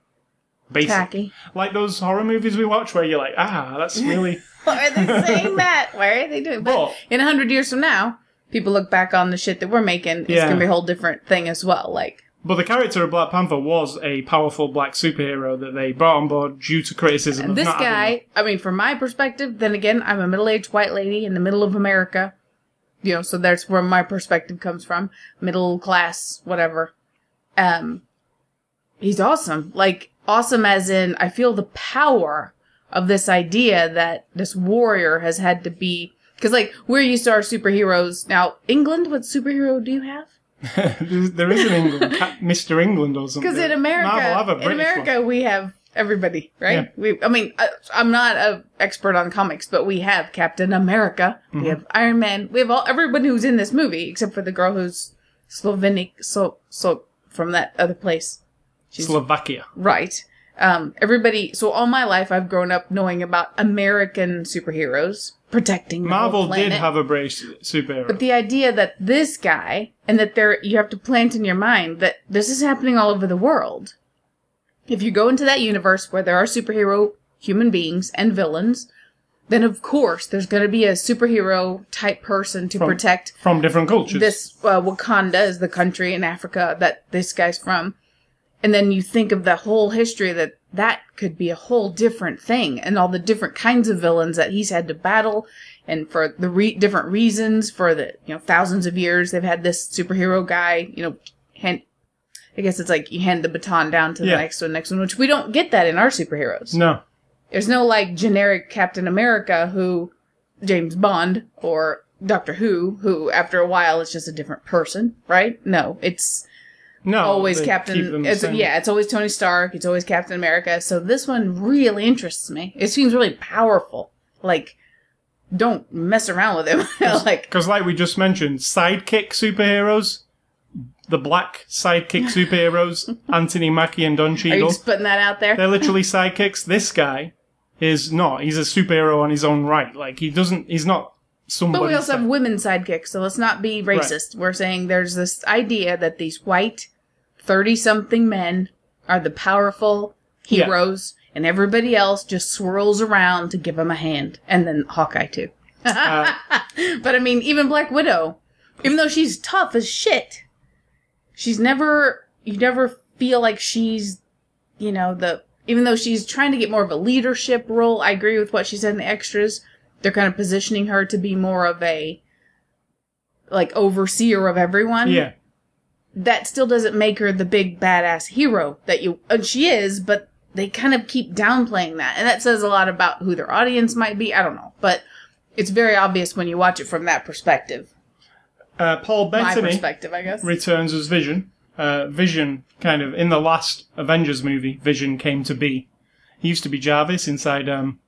[SPEAKER 1] basic."
[SPEAKER 2] Tacky.
[SPEAKER 1] Like those horror movies we watch, where you're like, "Ah, that's really."
[SPEAKER 2] Why are they saying that? Why are they doing But
[SPEAKER 1] Well-
[SPEAKER 2] in a hundred years from now, people look back on the shit that we're making, it's
[SPEAKER 1] Yeah.
[SPEAKER 2] gonna be a whole different thing as well. Like,
[SPEAKER 1] But the character of Black Panther was a powerful black superhero that they brought on board due to criticism.
[SPEAKER 2] and
[SPEAKER 1] of
[SPEAKER 2] this
[SPEAKER 1] not having-
[SPEAKER 2] guy, I mean, from my perspective, then again, I'm a middle aged white lady in the middle of America. You know, so that's where my perspective comes from. Middle class, whatever. Um, he's awesome. Like, awesome as in, I feel the power of this idea that this warrior has had to be. Because, like, we're used to our superheroes. Now, England, what superhero do you have?
[SPEAKER 1] There's- an England, Mr. England or something.
[SPEAKER 2] Because in America,
[SPEAKER 1] Marvel have a
[SPEAKER 2] in America, we have everybody, right?
[SPEAKER 1] Yeah.
[SPEAKER 2] We, I mean, I, I'm not an expert on comics, but we have Captain America,
[SPEAKER 1] Mm-hmm.
[SPEAKER 2] we have Iron Man, we have all everybody who's in this movie except for the girl who's Slovenic, so so from that other place,
[SPEAKER 1] one. Slovakia.
[SPEAKER 2] right? Um, everybody. So all my life, I've grown up knowing about American superheroes protecting the
[SPEAKER 1] Marvel did have a British superhero.
[SPEAKER 2] But the idea that this guy and that there you have to plant in your mind that this is happening all over the world. If you go into that universe where there are superhero human beings and villains, then of course there's going to be a superhero type person to
[SPEAKER 1] From-
[SPEAKER 2] protect
[SPEAKER 1] from different cultures.
[SPEAKER 2] this uh, Wakanda is the country in Africa that this guy's from. And then you think of the whole history that that could be a whole different thing and all the different kinds of villains that he's had to battle and for the re- different reasons for the, you know, thousands of years they've had this superhero guy, you know, hand, I guess it's like you hand the baton down to the
[SPEAKER 1] Yeah.
[SPEAKER 2] next one, next one, which we don't get that in our superheroes.
[SPEAKER 1] no.
[SPEAKER 2] There's no like generic Captain America who James Bond or Doctor Who who after a while it's just a different person, right? No, it's
[SPEAKER 1] No.
[SPEAKER 2] always Captain. It's, yeah, it's always Tony Stark. It's always Captain America. So this one really interests me. It seems really powerful. Like, don't mess around with him. like,
[SPEAKER 1] Because, like we just mentioned, sidekick superheroes, the black sidekick superheroes, Anthony Mackie and Don
[SPEAKER 2] are you
[SPEAKER 1] Cheadle,
[SPEAKER 2] just putting that out there?
[SPEAKER 1] they're literally sidekicks. This guy is not. He's a superhero on his own right. Like he doesn't. He's not somebody.
[SPEAKER 2] But we also have women sidekicks, so let's not be racist. We're saying there's this idea that these white, 30 something men are the powerful
[SPEAKER 1] Yeah.
[SPEAKER 2] heroes, and everybody else just swirls around to give them a hand. And then Hawkeye, too.
[SPEAKER 1] Uh,
[SPEAKER 2] But I mean, even Black Widow, even though she's tough as shit, she's never, you never feel like she's, you know, the, even though she's trying to get more of a leadership role, I agree with what she said in the extras. They're kind of positioning her to be more of a, like, overseer of everyone.
[SPEAKER 1] yeah.
[SPEAKER 2] That still doesn't make her the big badass hero that you, and she is, but they kind of keep downplaying that. And that says a lot about who their audience might be. I don't know. But it's very obvious when you watch it from that perspective
[SPEAKER 1] Uh, Paul
[SPEAKER 2] my
[SPEAKER 1] Bettany
[SPEAKER 2] perspective, I guess.
[SPEAKER 1] returns as Vision. Uh, Vision, kind of in the last Avengers movie, Vision came to be. He used to be Jarvis inside um,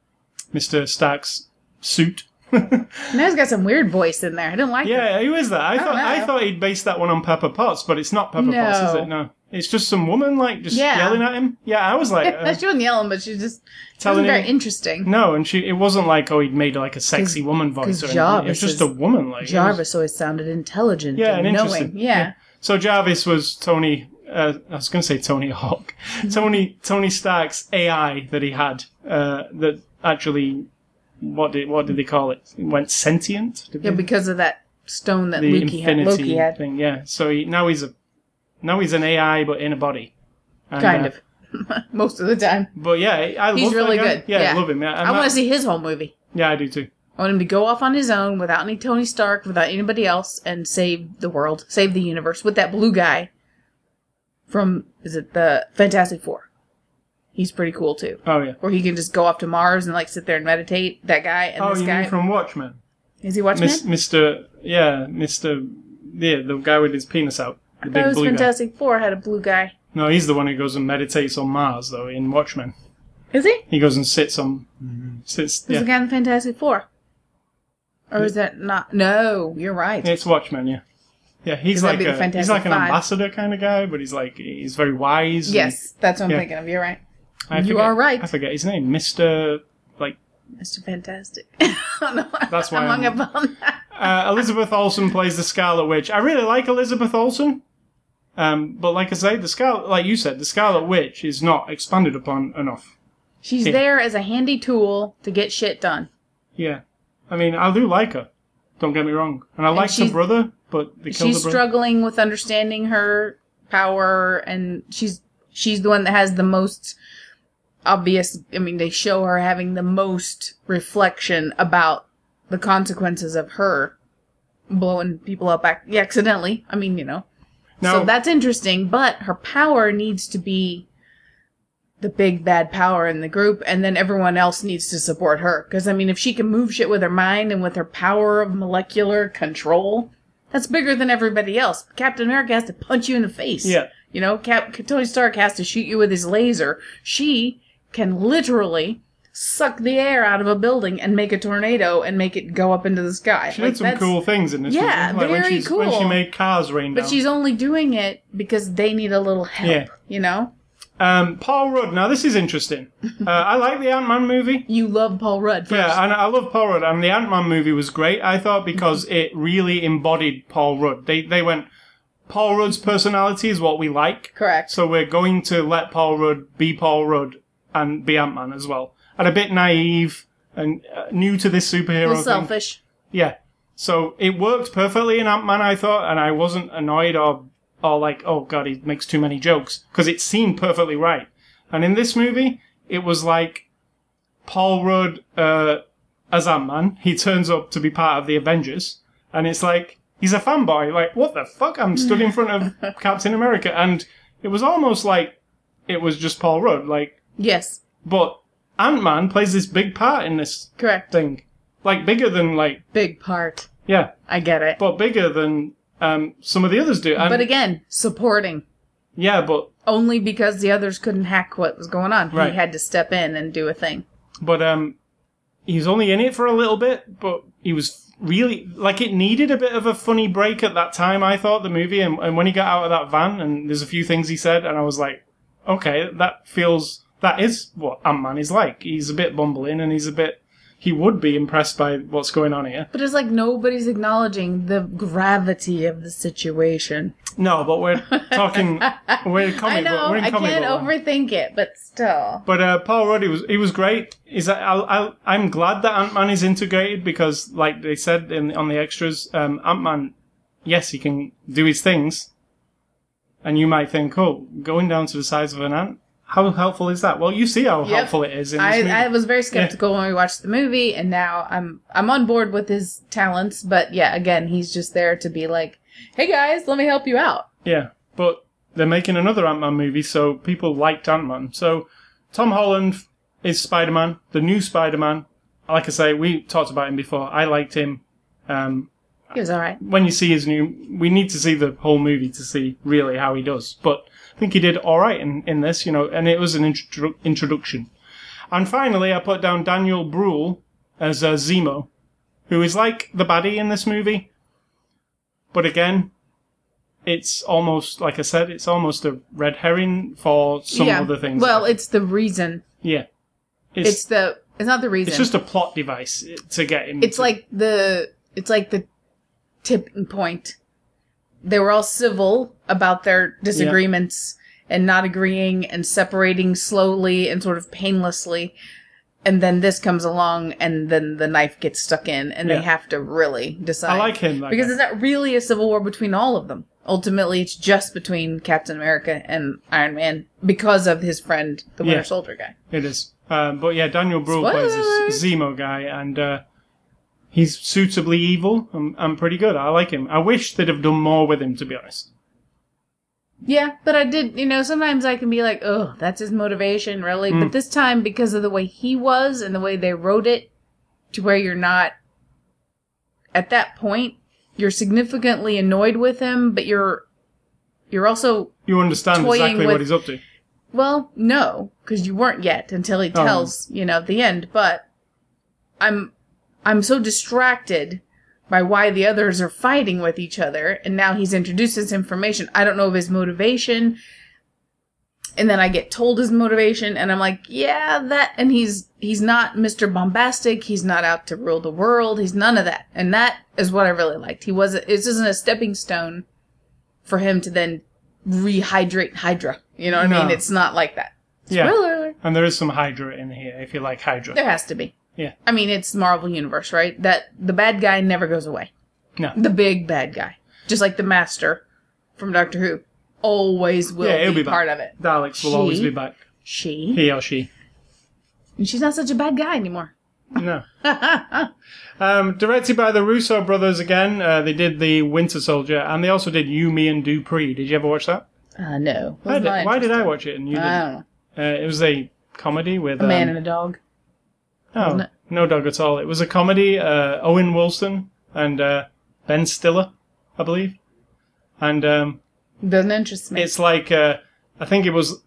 [SPEAKER 1] Mr. Stark's suit.
[SPEAKER 2] Now he's got some weird voice in there. I didn't like it.
[SPEAKER 1] Yeah, who is that? I, thought I thought he'd based that one on Pepper Potts, but it's not Pepper Potts, is
[SPEAKER 2] No.
[SPEAKER 1] it? No, it's just some woman like just
[SPEAKER 2] Yeah.
[SPEAKER 1] yelling at him. Yeah, I was like, uh,
[SPEAKER 2] she wasn't yelling, but she just she
[SPEAKER 1] Telling
[SPEAKER 2] wasn't very
[SPEAKER 1] him-
[SPEAKER 2] interesting.
[SPEAKER 1] no, and she it wasn't like oh he'd made like a sexy woman voice
[SPEAKER 2] 'cause
[SPEAKER 1] or anything. It
[SPEAKER 2] Jarvis
[SPEAKER 1] was just
[SPEAKER 2] is-
[SPEAKER 1] a woman like it was-
[SPEAKER 2] Jarvis always sounded intelligent
[SPEAKER 1] Yeah,
[SPEAKER 2] and
[SPEAKER 1] and
[SPEAKER 2] knowing.
[SPEAKER 1] interesting.
[SPEAKER 2] Yeah.
[SPEAKER 1] So Jarvis was Tony. Uh, I was going to say Tony Hawk. Tony Tony Stark's AI that he had uh, that actually what did what did they call it? It went sentient.
[SPEAKER 2] Yeah, because of that stone that
[SPEAKER 1] the
[SPEAKER 2] Loki had. Loki had.
[SPEAKER 1] thing. Yeah. So he, now he's a now he's an AI but in a body. And,
[SPEAKER 2] Kind
[SPEAKER 1] uh,
[SPEAKER 2] of. Most of the time.
[SPEAKER 1] But yeah, I
[SPEAKER 2] He's really good.
[SPEAKER 1] Yeah,
[SPEAKER 2] Yeah.
[SPEAKER 1] I love him.
[SPEAKER 2] I want to see his whole movie.
[SPEAKER 1] Yeah, I do too.
[SPEAKER 2] I want him to go off on his own without any Tony Stark, without anybody else, and save the world, save the universe with that blue guy from is it the Fantastic Four? He's pretty cool too.
[SPEAKER 1] Oh yeah.
[SPEAKER 2] Where he can just go off to Mars and like sit there and meditate. That guy and
[SPEAKER 1] Oh,
[SPEAKER 2] this
[SPEAKER 1] you
[SPEAKER 2] guy.
[SPEAKER 1] mean from Watchmen?
[SPEAKER 2] is he Watchmen?
[SPEAKER 1] Mis- Mr. Yeah, Mr. Yeah, the guy with his penis out. The
[SPEAKER 2] I thought
[SPEAKER 1] big
[SPEAKER 2] it was
[SPEAKER 1] blue guy.
[SPEAKER 2] Fantastic Four had a blue guy.
[SPEAKER 1] No, he's the one who goes and meditates on Mars, though, in Watchmen.
[SPEAKER 2] Is he?
[SPEAKER 1] He goes and sits on. Mm-hmm. Sits.
[SPEAKER 2] Who's
[SPEAKER 1] Yeah.
[SPEAKER 2] the guy in the Fantastic Four? Or is that not? No, you're right.
[SPEAKER 1] It's Watchmen, yeah. Yeah, he's like a, he's like an
[SPEAKER 2] Five.
[SPEAKER 1] ambassador kind of guy, but he's like he's very wise. and-
[SPEAKER 2] yes, that's what I'm
[SPEAKER 1] Yeah.
[SPEAKER 2] thinking of. You're right.
[SPEAKER 1] I
[SPEAKER 2] you
[SPEAKER 1] forget-
[SPEAKER 2] are right.
[SPEAKER 1] I forget his name, Mister. Like
[SPEAKER 2] Mr. Fantastic. I don't know.
[SPEAKER 1] That's why
[SPEAKER 2] I'm hung
[SPEAKER 1] I'm-
[SPEAKER 2] up on that.
[SPEAKER 1] uh, Elizabeth Olsen plays the Scarlet Witch. I really like Elizabeth Olsen, um, but like I say, the Scarlet, like you said, the Scarlet Witch is not expanded upon enough.
[SPEAKER 2] She's
[SPEAKER 1] Yeah.
[SPEAKER 2] there as a handy tool to get shit done.
[SPEAKER 1] Yeah, I mean, I do like her. Don't get me wrong, and I like her brother, but they killed
[SPEAKER 2] She's
[SPEAKER 1] the
[SPEAKER 2] struggling with understanding her power, and she's she's the one that has the most obvious. I mean, they show her having the most reflection about the consequences of her blowing people up ac- accidentally. I mean, you know.
[SPEAKER 1] Now-
[SPEAKER 2] so that's interesting, but her power needs to be the big bad power in the group, and then everyone else needs to support her. Because, I mean, if she can move shit with her mind and with her power of molecular control, that's bigger than everybody else. Captain America has to punch you in the face.
[SPEAKER 1] Yeah.
[SPEAKER 2] You know, Cap- Tony Stark has to shoot you with his laser. She can literally suck the air out of a building and make a tornado and make it go up into the sky.
[SPEAKER 1] She
[SPEAKER 2] Like,
[SPEAKER 1] did some cool things in this
[SPEAKER 2] Yeah,
[SPEAKER 1] movie. Like when
[SPEAKER 2] very
[SPEAKER 1] she's when she made cars rain
[SPEAKER 2] But she's only doing it because they need a little help.
[SPEAKER 1] Yeah.
[SPEAKER 2] You know?
[SPEAKER 1] Um, Paul Rudd. Now this is interesting. uh, I like the Ant Man movie.
[SPEAKER 2] You love Paul Rudd first.
[SPEAKER 1] Yeah, and I love Paul Rudd, and the Ant Man movie was great. I thought because it really embodied Paul Rudd. They they went. Paul Rudd's personality is what we like,
[SPEAKER 2] Correct.
[SPEAKER 1] so we're going to let Paul Rudd be Paul Rudd and be Ant Man as well. And a bit naive and uh, new to this superhero thing.
[SPEAKER 2] selfish.
[SPEAKER 1] Yeah. So it worked perfectly in Ant Man, I thought, and I wasn't annoyed or or like, oh god, he makes too many jokes because it seemed perfectly right. And in this movie, it was like Paul Rudd uh, as Ant Man. He turns up to be part of the Avengers, and it's like he's a fanboy. Like, what the fuck? I'm stood in front of Captain America, and it was almost like it was just Paul Rudd. Like,
[SPEAKER 2] Yes.
[SPEAKER 1] but Ant Man plays this big part in this
[SPEAKER 2] Correct.
[SPEAKER 1] thing, like bigger than like
[SPEAKER 2] Big part.
[SPEAKER 1] yeah
[SPEAKER 2] I get it.
[SPEAKER 1] but bigger than um, some of the others do. And,
[SPEAKER 2] but again, supporting.
[SPEAKER 1] yeah, but
[SPEAKER 2] Only because the others couldn't hack what was going on.
[SPEAKER 1] Right.
[SPEAKER 2] He had to step in and do a thing.
[SPEAKER 1] but um, he was only in it for a little bit, but he was really like it needed a bit of a funny break at that time. I thought the movie, and, and when he got out of that van, and there's a few things he said, and I was like, okay, that feels that is what Ant Man is like. He's a bit bumbling, and he's a bit. He would be impressed by what's going on here.
[SPEAKER 2] But it's like nobody's acknowledging the gravity of the situation.
[SPEAKER 1] No, but we're talking. we're comic
[SPEAKER 2] I
[SPEAKER 1] book.
[SPEAKER 2] know,
[SPEAKER 1] We're in
[SPEAKER 2] I
[SPEAKER 1] comic
[SPEAKER 2] can't
[SPEAKER 1] book
[SPEAKER 2] overthink it, but still.
[SPEAKER 1] But uh, Paul Rudd, he was he was great. Is that I, I I'm glad that Ant Man is integrated because, like they said in on the extras, um, Ant Man, yes, he can do his things, and you might think, oh, going down to the size of an ant, how helpful is that? Well, you see how
[SPEAKER 2] Yep.
[SPEAKER 1] helpful it is
[SPEAKER 2] I. I was very skeptical when we watched the movie, and now I'm I'm on board with his talents. But yeah, again, he's just there to be like, "Hey guys, let me help you out."
[SPEAKER 1] Yeah, but they're making another Ant Man movie, so people liked Ant Man. So Tom Holland is Spider Man, the new Spider Man. Like I say, we talked about him before. I liked him. Um,
[SPEAKER 2] He was all right.
[SPEAKER 1] when you see his new, we need to see the whole movie to see really how he does. But I think he did all right in, in this, you know, and it was an introdu- introduction. And finally, I put down Daniel Bruhl as uh, Zemo, who is like the baddie in this movie. But again, it's almost, like I said, it's almost a red herring for some
[SPEAKER 2] yeah.
[SPEAKER 1] other things.
[SPEAKER 2] Well, it's the reason.
[SPEAKER 1] yeah.
[SPEAKER 2] It's,
[SPEAKER 1] It's,
[SPEAKER 2] the. It's not the reason.
[SPEAKER 1] it's just a plot device to get him.
[SPEAKER 2] It's
[SPEAKER 1] to-
[SPEAKER 2] like the. It's like the tipping point. They were all civil about their disagreements and not agreeing and separating slowly and sort of painlessly. And then this comes along, and then the knife gets stuck in, and
[SPEAKER 1] Yeah.
[SPEAKER 2] they have to really decide.
[SPEAKER 1] I like him. That
[SPEAKER 2] because
[SPEAKER 1] guy.
[SPEAKER 2] it's not really a civil war between all of them. Ultimately, it's just between Captain America and Iron Man because of his friend, the Winter
[SPEAKER 1] Yeah.
[SPEAKER 2] Soldier guy.
[SPEAKER 1] It is. Um, but yeah, Daniel Bruhl plays this Zemo guy, and uh, he's suitably evil and, and pretty good. I like him. I wish they'd have done more with him, to be honest.
[SPEAKER 2] Yeah, but I did, you know, sometimes I can be like, oh, that's his motivation, really?
[SPEAKER 1] Mm.
[SPEAKER 2] But this time, because of the way he was and the way they wrote it, to where you're not, at that point, you're significantly annoyed with him, but you're you're also
[SPEAKER 1] You understand exactly
[SPEAKER 2] with-
[SPEAKER 1] what he's up to.
[SPEAKER 2] Well, no, because you weren't yet until he
[SPEAKER 1] Oh.
[SPEAKER 2] tells, you know, at the end. But I'm, I'm so distracted by why the others are fighting with each other, and now he's introduced this information. I don't know of his motivation, and then I get told his motivation, and I'm like, yeah, that. And he's he's not Mr. Bombastic. He's not out to rule the world. He's none of that, and that is what I really liked. He wasn't. This isn't a stepping stone for him to then rehydrate Hydra. You know what I mean? It's not like that.
[SPEAKER 1] Yeah.
[SPEAKER 2] Spoiler alert.
[SPEAKER 1] And there is some Hydra in here, if you like Hydra.
[SPEAKER 2] There has to be.
[SPEAKER 1] Yeah.
[SPEAKER 2] I mean, it's Marvel Universe, right? That the bad guy never goes away.
[SPEAKER 1] No.
[SPEAKER 2] The big bad guy. Just like the Master from Doctor Who. Always will
[SPEAKER 1] Yeah,
[SPEAKER 2] be,
[SPEAKER 1] be
[SPEAKER 2] part of it.
[SPEAKER 1] Daleks will
[SPEAKER 2] She-
[SPEAKER 1] always be back.
[SPEAKER 2] She.
[SPEAKER 1] He or she.
[SPEAKER 2] And she's not such a bad guy anymore.
[SPEAKER 1] No. um, directed by the Russo brothers again. Uh, they did the Winter Soldier, and they also did You, Me, and Dupree. Did you ever watch that?
[SPEAKER 2] Uh, no.
[SPEAKER 1] I did. Why did I watch it and you didn't?
[SPEAKER 2] don't know.
[SPEAKER 1] Uh, it was a comedy with
[SPEAKER 2] A man
[SPEAKER 1] um,
[SPEAKER 2] and a dog.
[SPEAKER 1] Oh,
[SPEAKER 2] it?
[SPEAKER 1] no dog at all. It was a comedy. Uh, Owen Wilson and uh, Ben Stiller, I believe, and um,
[SPEAKER 2] Doesn't interest me.
[SPEAKER 1] it's like uh, I think it was,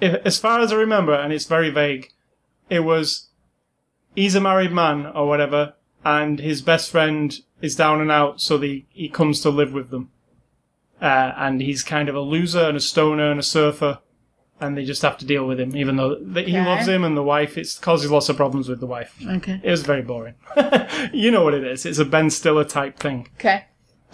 [SPEAKER 1] if, as far as I remember, and it's very vague. It was he's a married man or whatever, and his best friend is down and out, so the, he comes to live with them. Uh, and he's kind of a loser and a stoner and a surfer, and they just have to deal with him, even though th- he
[SPEAKER 2] Okay.
[SPEAKER 1] loves him and the wife. It causes lots of problems with the wife.
[SPEAKER 2] okay.
[SPEAKER 1] It was very boring. you know what it is. It's a Ben Stiller type thing.
[SPEAKER 2] Okay.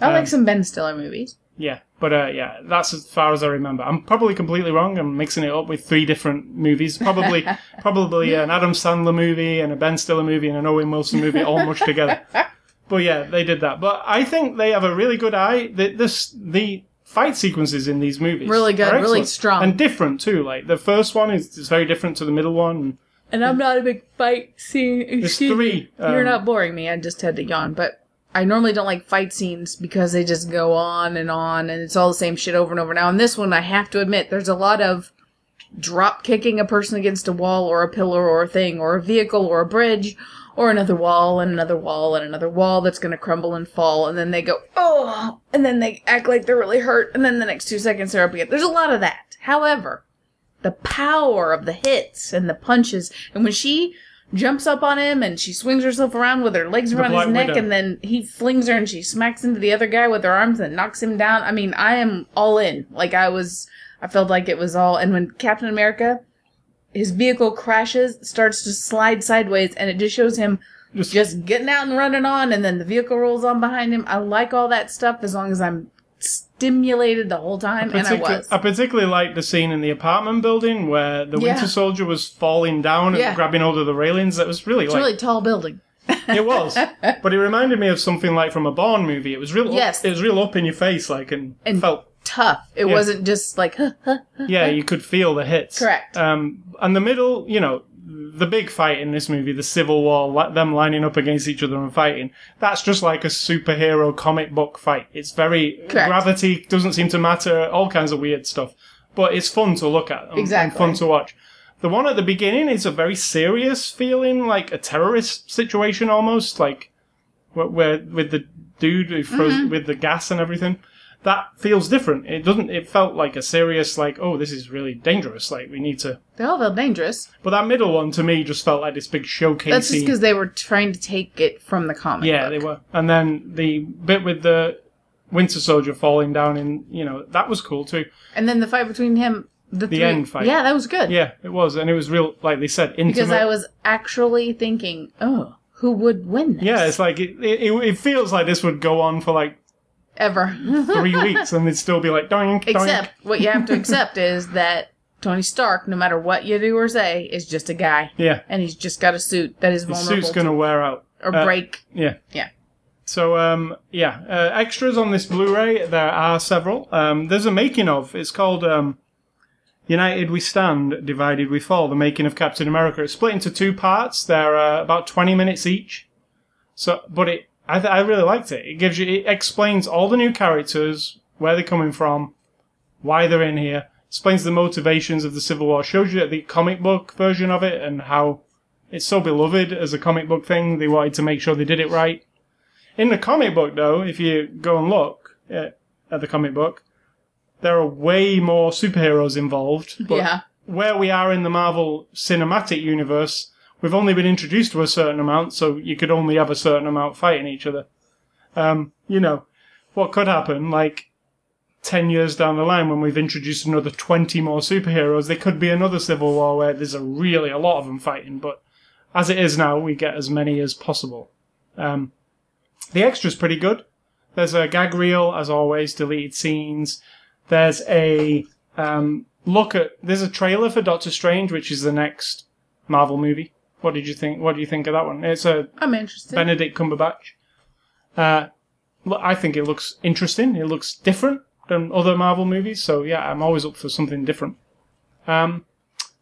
[SPEAKER 2] I
[SPEAKER 1] Um,
[SPEAKER 2] like some Ben Stiller movies.
[SPEAKER 1] Yeah, but uh, yeah, that's as far as I remember. I'm probably completely wrong. I'm mixing it up with three different movies. Probably, probably an Adam Sandler movie and a Ben Stiller movie and an Owen Wilson movie all mushed together. But yeah, they did that. But I think they have a really good eye. The, this the fight sequences in these movies
[SPEAKER 2] Really good,
[SPEAKER 1] are
[SPEAKER 2] really
[SPEAKER 1] excellent.
[SPEAKER 2] strong.
[SPEAKER 1] and different too. Like the first one is, is very different to the middle one.
[SPEAKER 2] And I'm not a big fight scene. Excuse
[SPEAKER 1] three,
[SPEAKER 2] me. You're
[SPEAKER 1] um,
[SPEAKER 2] not boring me. I just had to yawn. But I normally don't like fight scenes because they just go on and on and it's all the same shit over and over. Now, in this one, I have to admit, there's a lot of drop kicking a person against a wall or a pillar or a thing or a vehicle or a bridge or another wall and another wall and another wall that's going to crumble and fall. And then they go, oh, and then they act like they're really hurt. And then the next two seconds they're up again. There's a lot of that. However, the power of the hits and the punches. And when she jumps up on him and she swings herself around with her legs around his neck
[SPEAKER 1] Widow.
[SPEAKER 2] and then he flings her and she smacks into the other guy with her arms and knocks him down. I mean, I am all in. Like I was, I felt like it was all, and when Captain America, his vehicle crashes, starts to slide sideways and it just shows him
[SPEAKER 1] Just,
[SPEAKER 2] just getting out and running on and then the vehicle rolls on behind him. I like all that stuff as long as I'm stimulated the whole time and I was.
[SPEAKER 1] I particularly liked the scene in the apartment building where the
[SPEAKER 2] Yeah.
[SPEAKER 1] Winter Soldier was falling down and grabbing hold of the railings. That was really
[SPEAKER 2] It's
[SPEAKER 1] like
[SPEAKER 2] a really tall building.
[SPEAKER 1] it was, but it reminded me of something like from a Bourne movie. It was real.
[SPEAKER 2] Yes.
[SPEAKER 1] Up, it was real up in your face, like and,
[SPEAKER 2] And-
[SPEAKER 1] felt.
[SPEAKER 2] Tough. It
[SPEAKER 1] Yeah.
[SPEAKER 2] wasn't just like, huh, huh,
[SPEAKER 1] Yeah, you could feel the hits.
[SPEAKER 2] Correct.
[SPEAKER 1] Um, and the middle, you know, the big fight in this movie, the Civil War, them lining up against each other and fighting. That's just like a superhero comic book fight. It's very
[SPEAKER 2] Correct.
[SPEAKER 1] gravity doesn't seem to matter. All kinds of weird stuff, but it's fun to look at. and- and
[SPEAKER 2] Exactly.
[SPEAKER 1] fun to watch. The one at the beginning is a very serious feeling, like a terrorist situation almost, like where, where with the dude who throws
[SPEAKER 2] Mm-hmm.
[SPEAKER 1] with the gas and everything. That feels different. It doesn't. It felt like a serious, like, oh, this is really dangerous. Like we need to.
[SPEAKER 2] they all felt dangerous.
[SPEAKER 1] But that middle one to me just felt like this big showcase.
[SPEAKER 2] That's just because they were trying to take it from the comic.
[SPEAKER 1] yeah,
[SPEAKER 2] book.
[SPEAKER 1] they were. And then the bit with the Winter Soldier falling down in, you know, that was cool too.
[SPEAKER 2] And then the fight between him, the, three,
[SPEAKER 1] end fight.
[SPEAKER 2] Yeah, that was good.
[SPEAKER 1] Yeah, it was, and it was real. Like they said, intimate.
[SPEAKER 2] because I was actually thinking, oh, who would win this?
[SPEAKER 1] Yeah, it's like it, it. It feels like this would go on for like
[SPEAKER 2] ever.
[SPEAKER 1] three weeks, and they'd still be like doink, doink.
[SPEAKER 2] Except what you have to accept is that Tony Stark, no matter what you do or say, is just a guy,
[SPEAKER 1] Yeah,
[SPEAKER 2] and he's just got a suit that is vulnerable
[SPEAKER 1] suit's gonna wear out.
[SPEAKER 2] or
[SPEAKER 1] Uh,
[SPEAKER 2] break.
[SPEAKER 1] Yeah.
[SPEAKER 2] Yeah.
[SPEAKER 1] So um, yeah, uh, extras on this Blu-ray there are several. Um, there's a making of. It's called um, "United We Stand, Divided We Fall." The making of Captain America. It's split into two parts. They're uh, about 20 minutes each. So, but it, I, th- I really liked it. It gives you, it explains all the new characters, where they're coming from, why they're in here. Explains the motivations of the Civil War. Shows you the comic book version of it and how it's so beloved as a comic book thing. They wanted to make sure they did it right. In the comic book, though, if you go and look at, at the comic book, there are way more superheroes involved. But
[SPEAKER 2] yeah.
[SPEAKER 1] where we are in the Marvel Cinematic Universe, we've only been introduced to a certain amount, so you could only have a certain amount fighting each other. Um, you know, what could happen, like, 10 years down the line when we've introduced another 20 more superheroes, there could be another Civil War where there's a really a lot of them fighting, but as it is now, we get as many as possible. Um, the extra's pretty good. There's a gag reel, as always, deleted scenes. There's a um, look at. There's a trailer for Doctor Strange, which is the next Marvel movie. What did you think? What do you think of that one? It's a
[SPEAKER 2] I'm interested.
[SPEAKER 1] Benedict Cumberbatch. Uh, I think it looks interesting. It looks different than other Marvel movies. So yeah, I'm always up for something different. Um,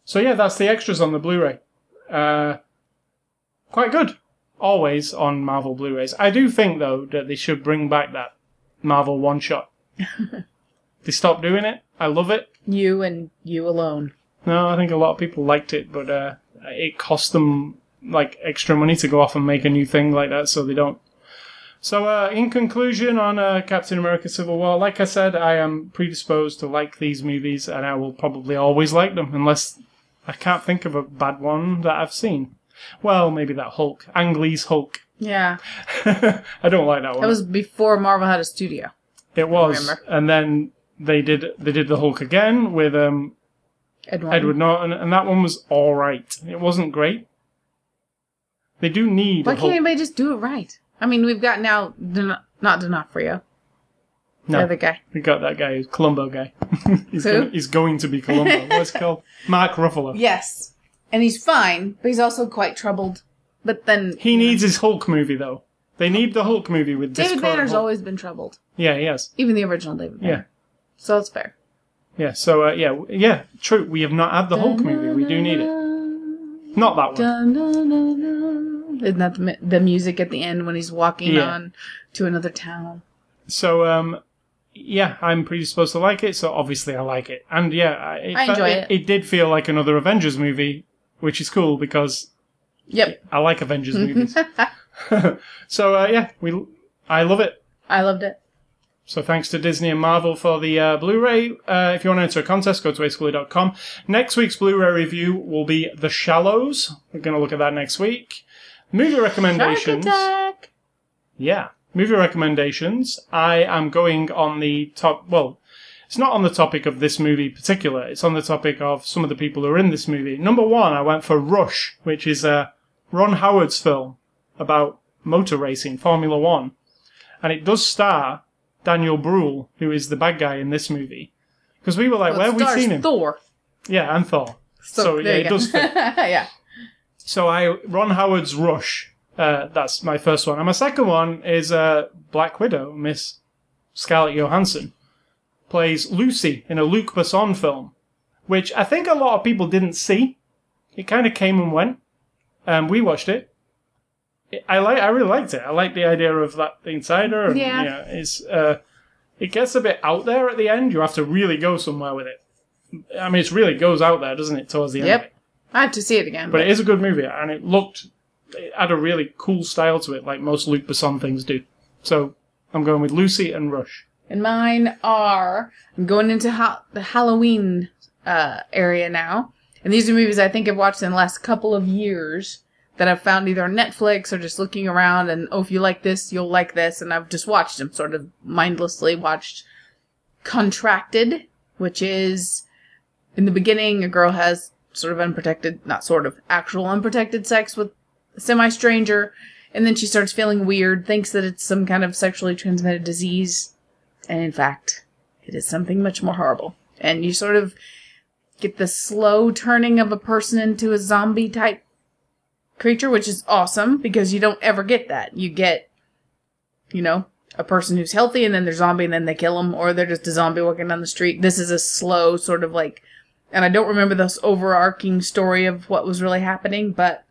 [SPEAKER 1] so yeah, that's the extras on the Blu-ray. Uh, quite good. Always on Marvel Blu-rays. I do think though that they should bring back that Marvel one shot. they stopped doing it. I love it.
[SPEAKER 2] you and you alone.
[SPEAKER 1] No, I think a lot of people liked it, but uh, it costs them like extra money to go off and make a new thing like that, so they don't. So, uh, in conclusion, on uh, Captain America: Civil War, like I said, I am predisposed to like these movies, and I will probably always like them, unless I can't think of a bad one that I've seen. Well, maybe that Hulk, Ang Lee's Hulk.
[SPEAKER 2] Yeah.
[SPEAKER 1] I don't like that one.
[SPEAKER 2] That was before Marvel had a studio.
[SPEAKER 1] it was, and then they did they did the Hulk again with um,
[SPEAKER 2] Edward.
[SPEAKER 1] Edward Norton, and that one was all right. It wasn't great. They do need
[SPEAKER 2] Why can't
[SPEAKER 1] Hulk.
[SPEAKER 2] anybody just do it right? I mean, we've got now Don- not D'Onofrio, the
[SPEAKER 1] No,
[SPEAKER 2] other guy.
[SPEAKER 1] we got that guy, Columbo guy. he's,
[SPEAKER 2] Who?
[SPEAKER 1] gonna, he's going to be Columbo. What's called? Mark Ruffalo.
[SPEAKER 2] Yes, and he's fine, but he's also quite troubled. But then
[SPEAKER 1] He needs his Hulk movie though. They need the Hulk movie with
[SPEAKER 2] David Banner's
[SPEAKER 1] Hulk.
[SPEAKER 2] always been troubled,
[SPEAKER 1] Yeah, he has.
[SPEAKER 2] even the original David Banner.
[SPEAKER 1] Yeah,
[SPEAKER 2] So it's fair.
[SPEAKER 1] Yeah. So uh, yeah, yeah. True. We have not had the Hulk movie. We do need it. Not that one.
[SPEAKER 2] Isn't that the, the music at the end when he's walking
[SPEAKER 1] Yeah.
[SPEAKER 2] on to another town?
[SPEAKER 1] So um, yeah, I'm predisposed to like it. So obviously I like it, and yeah, I, it
[SPEAKER 2] I
[SPEAKER 1] fe-
[SPEAKER 2] enjoy
[SPEAKER 1] it.
[SPEAKER 2] it.
[SPEAKER 1] It did feel like another Avengers movie, which is cool because
[SPEAKER 2] Yep,
[SPEAKER 1] I like Avengers movies. so uh, yeah, we I love it.
[SPEAKER 2] I loved it.
[SPEAKER 1] So thanks to Disney and Marvel for the uh, Blu-ray. Uh, if you want to enter a contest, go to ascully.com. Next week's Blu-ray review will be The Shallows. We're going to look at that next week. Movie recommendations. Yeah. Movie recommendations. I am going on the top, well, it's not on the topic of this movie in particular. It's on the topic of some of the people who are in this movie. Number one, I went for Rush, which is uh, Ron Howard's film about motor racing, Formula One. And it does star Daniel Bruhl, who is the bad guy in this movie. Because we were like,
[SPEAKER 2] Well,
[SPEAKER 1] where have we seen him?
[SPEAKER 2] Thor.
[SPEAKER 1] Yeah, and Thor. So, yeah, it does fit.
[SPEAKER 2] yeah.
[SPEAKER 1] So I Ron Howard's Rush. Uh, that's my first one, and my second one is uh, Black Widow. Miss Scarlett Johansson plays Lucy in a Luc Besson film, which I think a lot of people didn't see. It kind of came and went. Um, we watched it. I like. I really liked it. I like the idea of that inside her. And,
[SPEAKER 2] Yeah.
[SPEAKER 1] it's uh, it gets a bit out there at the end. You have to really go somewhere with it. I mean, it really goes out there, doesn't it? Towards the end.
[SPEAKER 2] Yep. I have to see it again.
[SPEAKER 1] But it is a good movie, and it looked, it had a really cool style to it, like most Luc Besson things do. So I'm going with Lucy and Rush.
[SPEAKER 2] And mine are I'm going into ha- the Halloween uh, area now, and these are movies I think I've watched in the last couple of years that I've found either on Netflix or just looking around. And oh, if you like this, you'll like this, and I've just watched them, sort of mindlessly watched. Contracted, which is in the beginning, a girl has sort of unprotected, not sort of, actual unprotected sex with a semi stranger, and then she starts feeling weird, thinks that it's some kind of sexually transmitted disease, and in fact, it is something much more horrible. And you sort of get the slow turning of a person into a zombie type creature, which is awesome because you don't ever get that. You get, you know, a person who's healthy and then they're zombie and then they kill them, or they're just a zombie walking down the street. This is a slow sort of like, and I don't remember this overarching story of what was really happening, but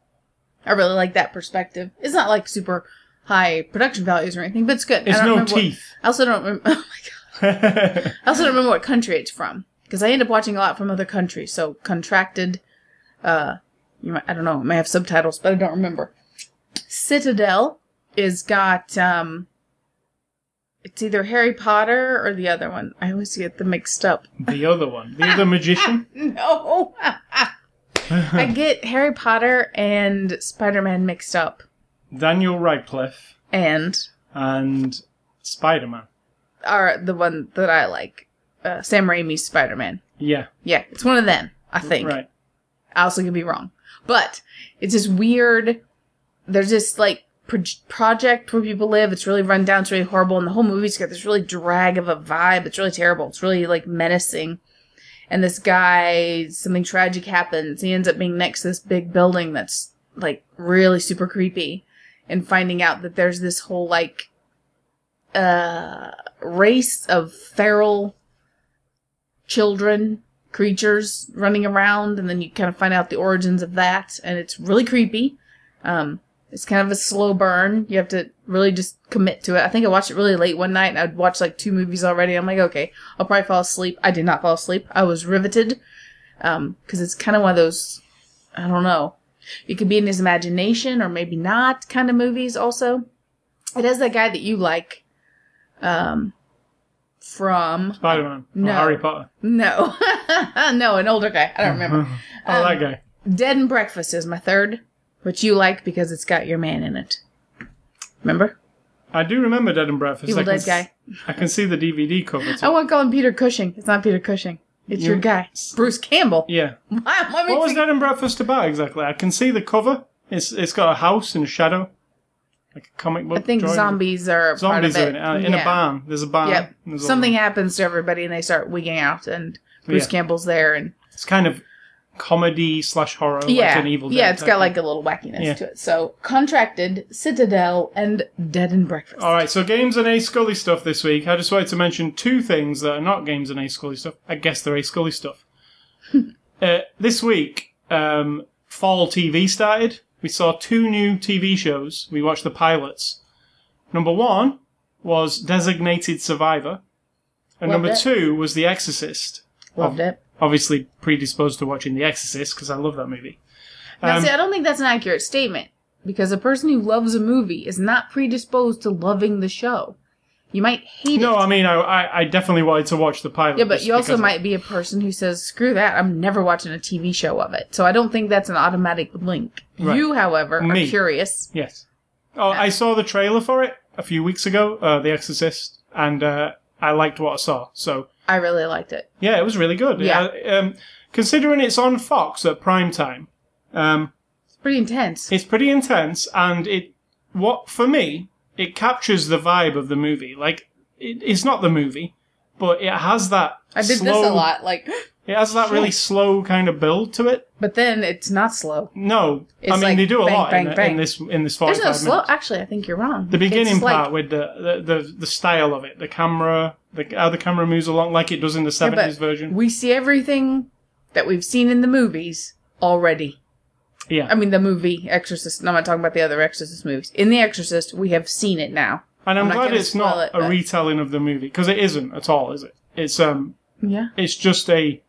[SPEAKER 2] I really like that perspective. It's not like super high production values or anything, but it's good. I
[SPEAKER 1] It's no
[SPEAKER 2] remember what-
[SPEAKER 1] teeth.
[SPEAKER 2] I also don't remember. Oh my god! I also don't remember what country it's from because I end up watching a lot from other countries. So contracted. Uh, you might, I don't know. It may have subtitles, but I don't remember. Citadel is got um. It's either Harry Potter or the other one. I always get them mixed up.
[SPEAKER 1] The other one, the other magician.
[SPEAKER 2] No. I get Harry Potter and Spider Man mixed up.
[SPEAKER 1] Daniel Radcliffe
[SPEAKER 2] And
[SPEAKER 1] and Spider Man.
[SPEAKER 2] are the one that I like. Uh, Sam Raimi's Spider Man.
[SPEAKER 1] Yeah,
[SPEAKER 2] Yeah, it's one of them, I think.
[SPEAKER 1] right.
[SPEAKER 2] I also could be wrong. But it's this weird. There's this like pro- project where people live. It's really run down. It's really horrible, and the whole movie's got this really drag of a vibe. It's really terrible. It's really like menacing. And this guy, something tragic happens. He ends up being next to this big building that's like really super creepy, and finding out that there's this whole like uh race of feral children creatures running around, and then you kind of find out the origins of that, and it's really creepy. Um, it's kind of a slow burn. You have to really just commit to it. I think I watched it really late one night, and I'd watched like two movies already. I'm like, okay, I'll probably fall asleep. I did not fall asleep. I was riveted, um, because it's kind of one of those, I don't know. It could be in his imagination or maybe not kind of movies. Also, it has that guy that you like, um, from
[SPEAKER 1] Spider Man.
[SPEAKER 2] No.
[SPEAKER 1] Harry Potter.
[SPEAKER 2] no, no, an older guy. I don't remember.
[SPEAKER 1] Oh, that
[SPEAKER 2] Um,
[SPEAKER 1] guy.
[SPEAKER 2] Dead and Breakfast is my third, which you like because it's got your man in it. Remember?
[SPEAKER 1] I do remember Dead and Breakfast.
[SPEAKER 2] Evil
[SPEAKER 1] I
[SPEAKER 2] Dead guy.
[SPEAKER 1] s- I can see the DVD cover.
[SPEAKER 2] I
[SPEAKER 1] Too.
[SPEAKER 2] want to call him Peter Cushing. It's not Peter Cushing. It's your guy, Bruce Campbell.
[SPEAKER 1] Yeah.
[SPEAKER 2] Why, why
[SPEAKER 1] What was
[SPEAKER 2] makes
[SPEAKER 1] Dead and Breakfast about exactly? I can see the cover. It's it's got a house in a shadow, like a comic book.
[SPEAKER 2] I think
[SPEAKER 1] drawing.
[SPEAKER 2] zombies are
[SPEAKER 1] Zombies
[SPEAKER 2] part of
[SPEAKER 1] in
[SPEAKER 2] it.
[SPEAKER 1] it. Uh, in
[SPEAKER 2] Yeah.
[SPEAKER 1] a barn. There's a barn.
[SPEAKER 2] Yep.
[SPEAKER 1] there's
[SPEAKER 2] Something happens to everybody and they start wigging out, and Bruce
[SPEAKER 1] Yeah.
[SPEAKER 2] Campbell's there, and
[SPEAKER 1] It's kind of comedy slash horror.
[SPEAKER 2] yeah,
[SPEAKER 1] Like an Evil
[SPEAKER 2] yeah, it's got
[SPEAKER 1] thing.
[SPEAKER 2] like a little wackiness
[SPEAKER 1] Yeah.
[SPEAKER 2] to it. So, Contracted, Citadel, and Dead and Breakfast.
[SPEAKER 1] All right, so games and A Scully stuff this week. I just wanted to mention two things that are not games and A Scully stuff. I guess they're A Scully stuff. uh, this week, um, fall TV started. We saw two new TV shows. We watched the pilots. Number one was Designated Survivor, and
[SPEAKER 2] Loved
[SPEAKER 1] number
[SPEAKER 2] it.
[SPEAKER 1] two was The Exorcist.
[SPEAKER 2] Loved it.
[SPEAKER 1] Obviously, predisposed to watching The Exorcist because I love that movie.
[SPEAKER 2] Now,
[SPEAKER 1] Um,
[SPEAKER 2] see, I don't think that's an accurate statement because a person who loves a movie is not predisposed to loving the show. You might hate
[SPEAKER 1] no,
[SPEAKER 2] it.
[SPEAKER 1] I mean, I, I, I definitely wanted to watch the pilot.
[SPEAKER 2] yeah, but you also might be a person who says, "Screw that! I'm never watching a TV show of it." So I don't think that's an automatic link.
[SPEAKER 1] Right.
[SPEAKER 2] You, however,
[SPEAKER 1] Me.
[SPEAKER 2] are curious.
[SPEAKER 1] Yes. Oh, I saw the trailer for it a few weeks ago, uh, The Exorcist, and uh, I liked what I saw. So
[SPEAKER 2] I really liked it.
[SPEAKER 1] yeah, it was really good.
[SPEAKER 2] Yeah.
[SPEAKER 1] Uh, um, considering it's on Fox at prime time, um,
[SPEAKER 2] It's pretty intense.
[SPEAKER 1] it's pretty intense, and it what for me it captures the vibe of the movie. Like it, it's not the movie, but it has that.
[SPEAKER 2] I did
[SPEAKER 1] slow,
[SPEAKER 2] this a lot, like,
[SPEAKER 1] It has that really slow kind of build to it.
[SPEAKER 2] but then it's not slow.
[SPEAKER 1] No, I mean
[SPEAKER 2] like
[SPEAKER 1] they do a
[SPEAKER 2] bang,
[SPEAKER 1] lot
[SPEAKER 2] bang,
[SPEAKER 1] in,
[SPEAKER 2] bang.
[SPEAKER 1] in this in this
[SPEAKER 2] There's
[SPEAKER 1] forty-five
[SPEAKER 2] no
[SPEAKER 1] minutes.
[SPEAKER 2] slow. Actually, I think you're wrong.
[SPEAKER 1] the beginning
[SPEAKER 2] It's like-
[SPEAKER 1] part with the, the, the, the style of it, the camera, the, how the camera moves along like it does in the
[SPEAKER 2] Yeah,
[SPEAKER 1] 70s
[SPEAKER 2] but
[SPEAKER 1] version.
[SPEAKER 2] We see everything that we've seen in the movies already.
[SPEAKER 1] Yeah.
[SPEAKER 2] I mean, the movie Exorcist. No, I'm not talking about the other Exorcist movies. In the Exorcist, we have seen it now.
[SPEAKER 1] and I'm,
[SPEAKER 2] I'm
[SPEAKER 1] glad it's not
[SPEAKER 2] it,
[SPEAKER 1] a
[SPEAKER 2] but-
[SPEAKER 1] retelling of the movie, because it isn't at all, is it? It's, um,
[SPEAKER 2] Yeah.
[SPEAKER 1] it's just a,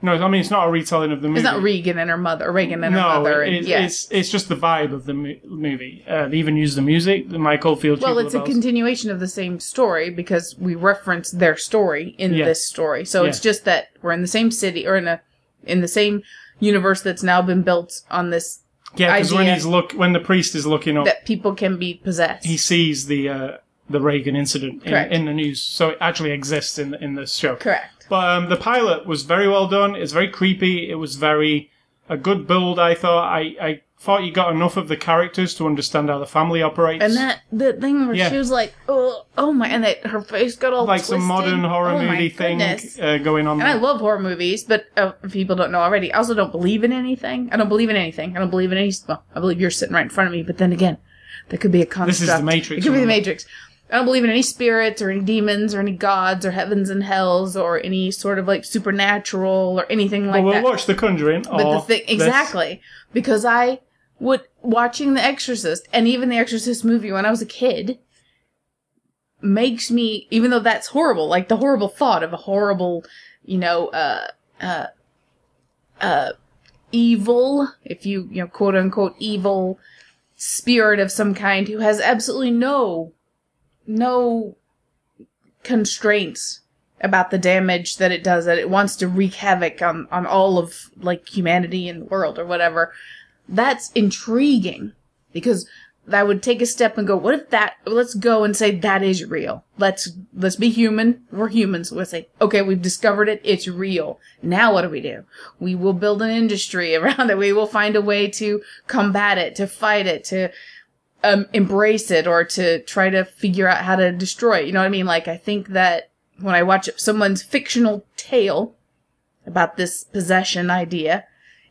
[SPEAKER 1] no, I mean, it's not a retelling of the movie.
[SPEAKER 2] It's not Regan and her mother, or Reagan and her
[SPEAKER 1] no,
[SPEAKER 2] mother. And,
[SPEAKER 1] it's,
[SPEAKER 2] yeah.
[SPEAKER 1] it's, it's just the vibe of the mo- movie. Uh, they even use the music, the Mike Oldfield
[SPEAKER 2] well, it's a
[SPEAKER 1] Bells.
[SPEAKER 2] continuation of the same story because we reference their story in
[SPEAKER 1] Yeah.
[SPEAKER 2] this story. So it's just that we're in the same city or in a in the same universe that's now been built on this
[SPEAKER 1] yeah, because when he's look, when the priest is looking up,
[SPEAKER 2] that people can be possessed.
[SPEAKER 1] he sees the, uh, the Reagan incident in, in the news, so it actually exists in in the show.
[SPEAKER 2] Correct.
[SPEAKER 1] But um, the pilot was very well done. It's very creepy. It was very a good build. I thought. I, I thought you got enough of the characters to understand how the family operates.
[SPEAKER 2] And that the thing where
[SPEAKER 1] Yeah.
[SPEAKER 2] she was like, oh, oh my, and that her face got all
[SPEAKER 1] like some
[SPEAKER 2] twisted.
[SPEAKER 1] modern horror
[SPEAKER 2] Oh my
[SPEAKER 1] movie thing
[SPEAKER 2] goodness.
[SPEAKER 1] uh, going on.
[SPEAKER 2] And I
[SPEAKER 1] there.
[SPEAKER 2] love horror movies, but uh, if people don't know already, I also don't believe in anything. I don't believe in anything. I don't believe in any. Well, I believe you're sitting right in front of me, but then again, there could be a construct.
[SPEAKER 1] This is the Matrix,
[SPEAKER 2] It could be the? Matrix. I don't believe in any spirits or any demons or any gods or heavens and hells or any sort of like supernatural or anything like
[SPEAKER 1] we'll
[SPEAKER 2] that.
[SPEAKER 1] watch The Conjuring.
[SPEAKER 2] But
[SPEAKER 1] or
[SPEAKER 2] the thing,
[SPEAKER 1] this.
[SPEAKER 2] exactly, because I would watching The Exorcist and even The Exorcist movie when I was a kid makes me, even though that's horrible, like the horrible thought of a horrible, you know, uh, uh, uh, evil, if you, you know, quote unquote evil spirit of some kind who has absolutely no, no constraints about the damage that it does, that it wants to wreak havoc on, on all of like humanity and the world or whatever. That's intriguing because that would take a step and go, what if that, let's go and say that is real. Let's, let's be human. We're humans. We'll say, okay, we've discovered it. It's real. Now what do we do? We will build an industry around it. We will find a way to combat it, to fight it, to, um, embrace it or to try to figure out how to destroy it. You know what I mean? Like, I think that when I watch someone's fictional tale about this possession idea,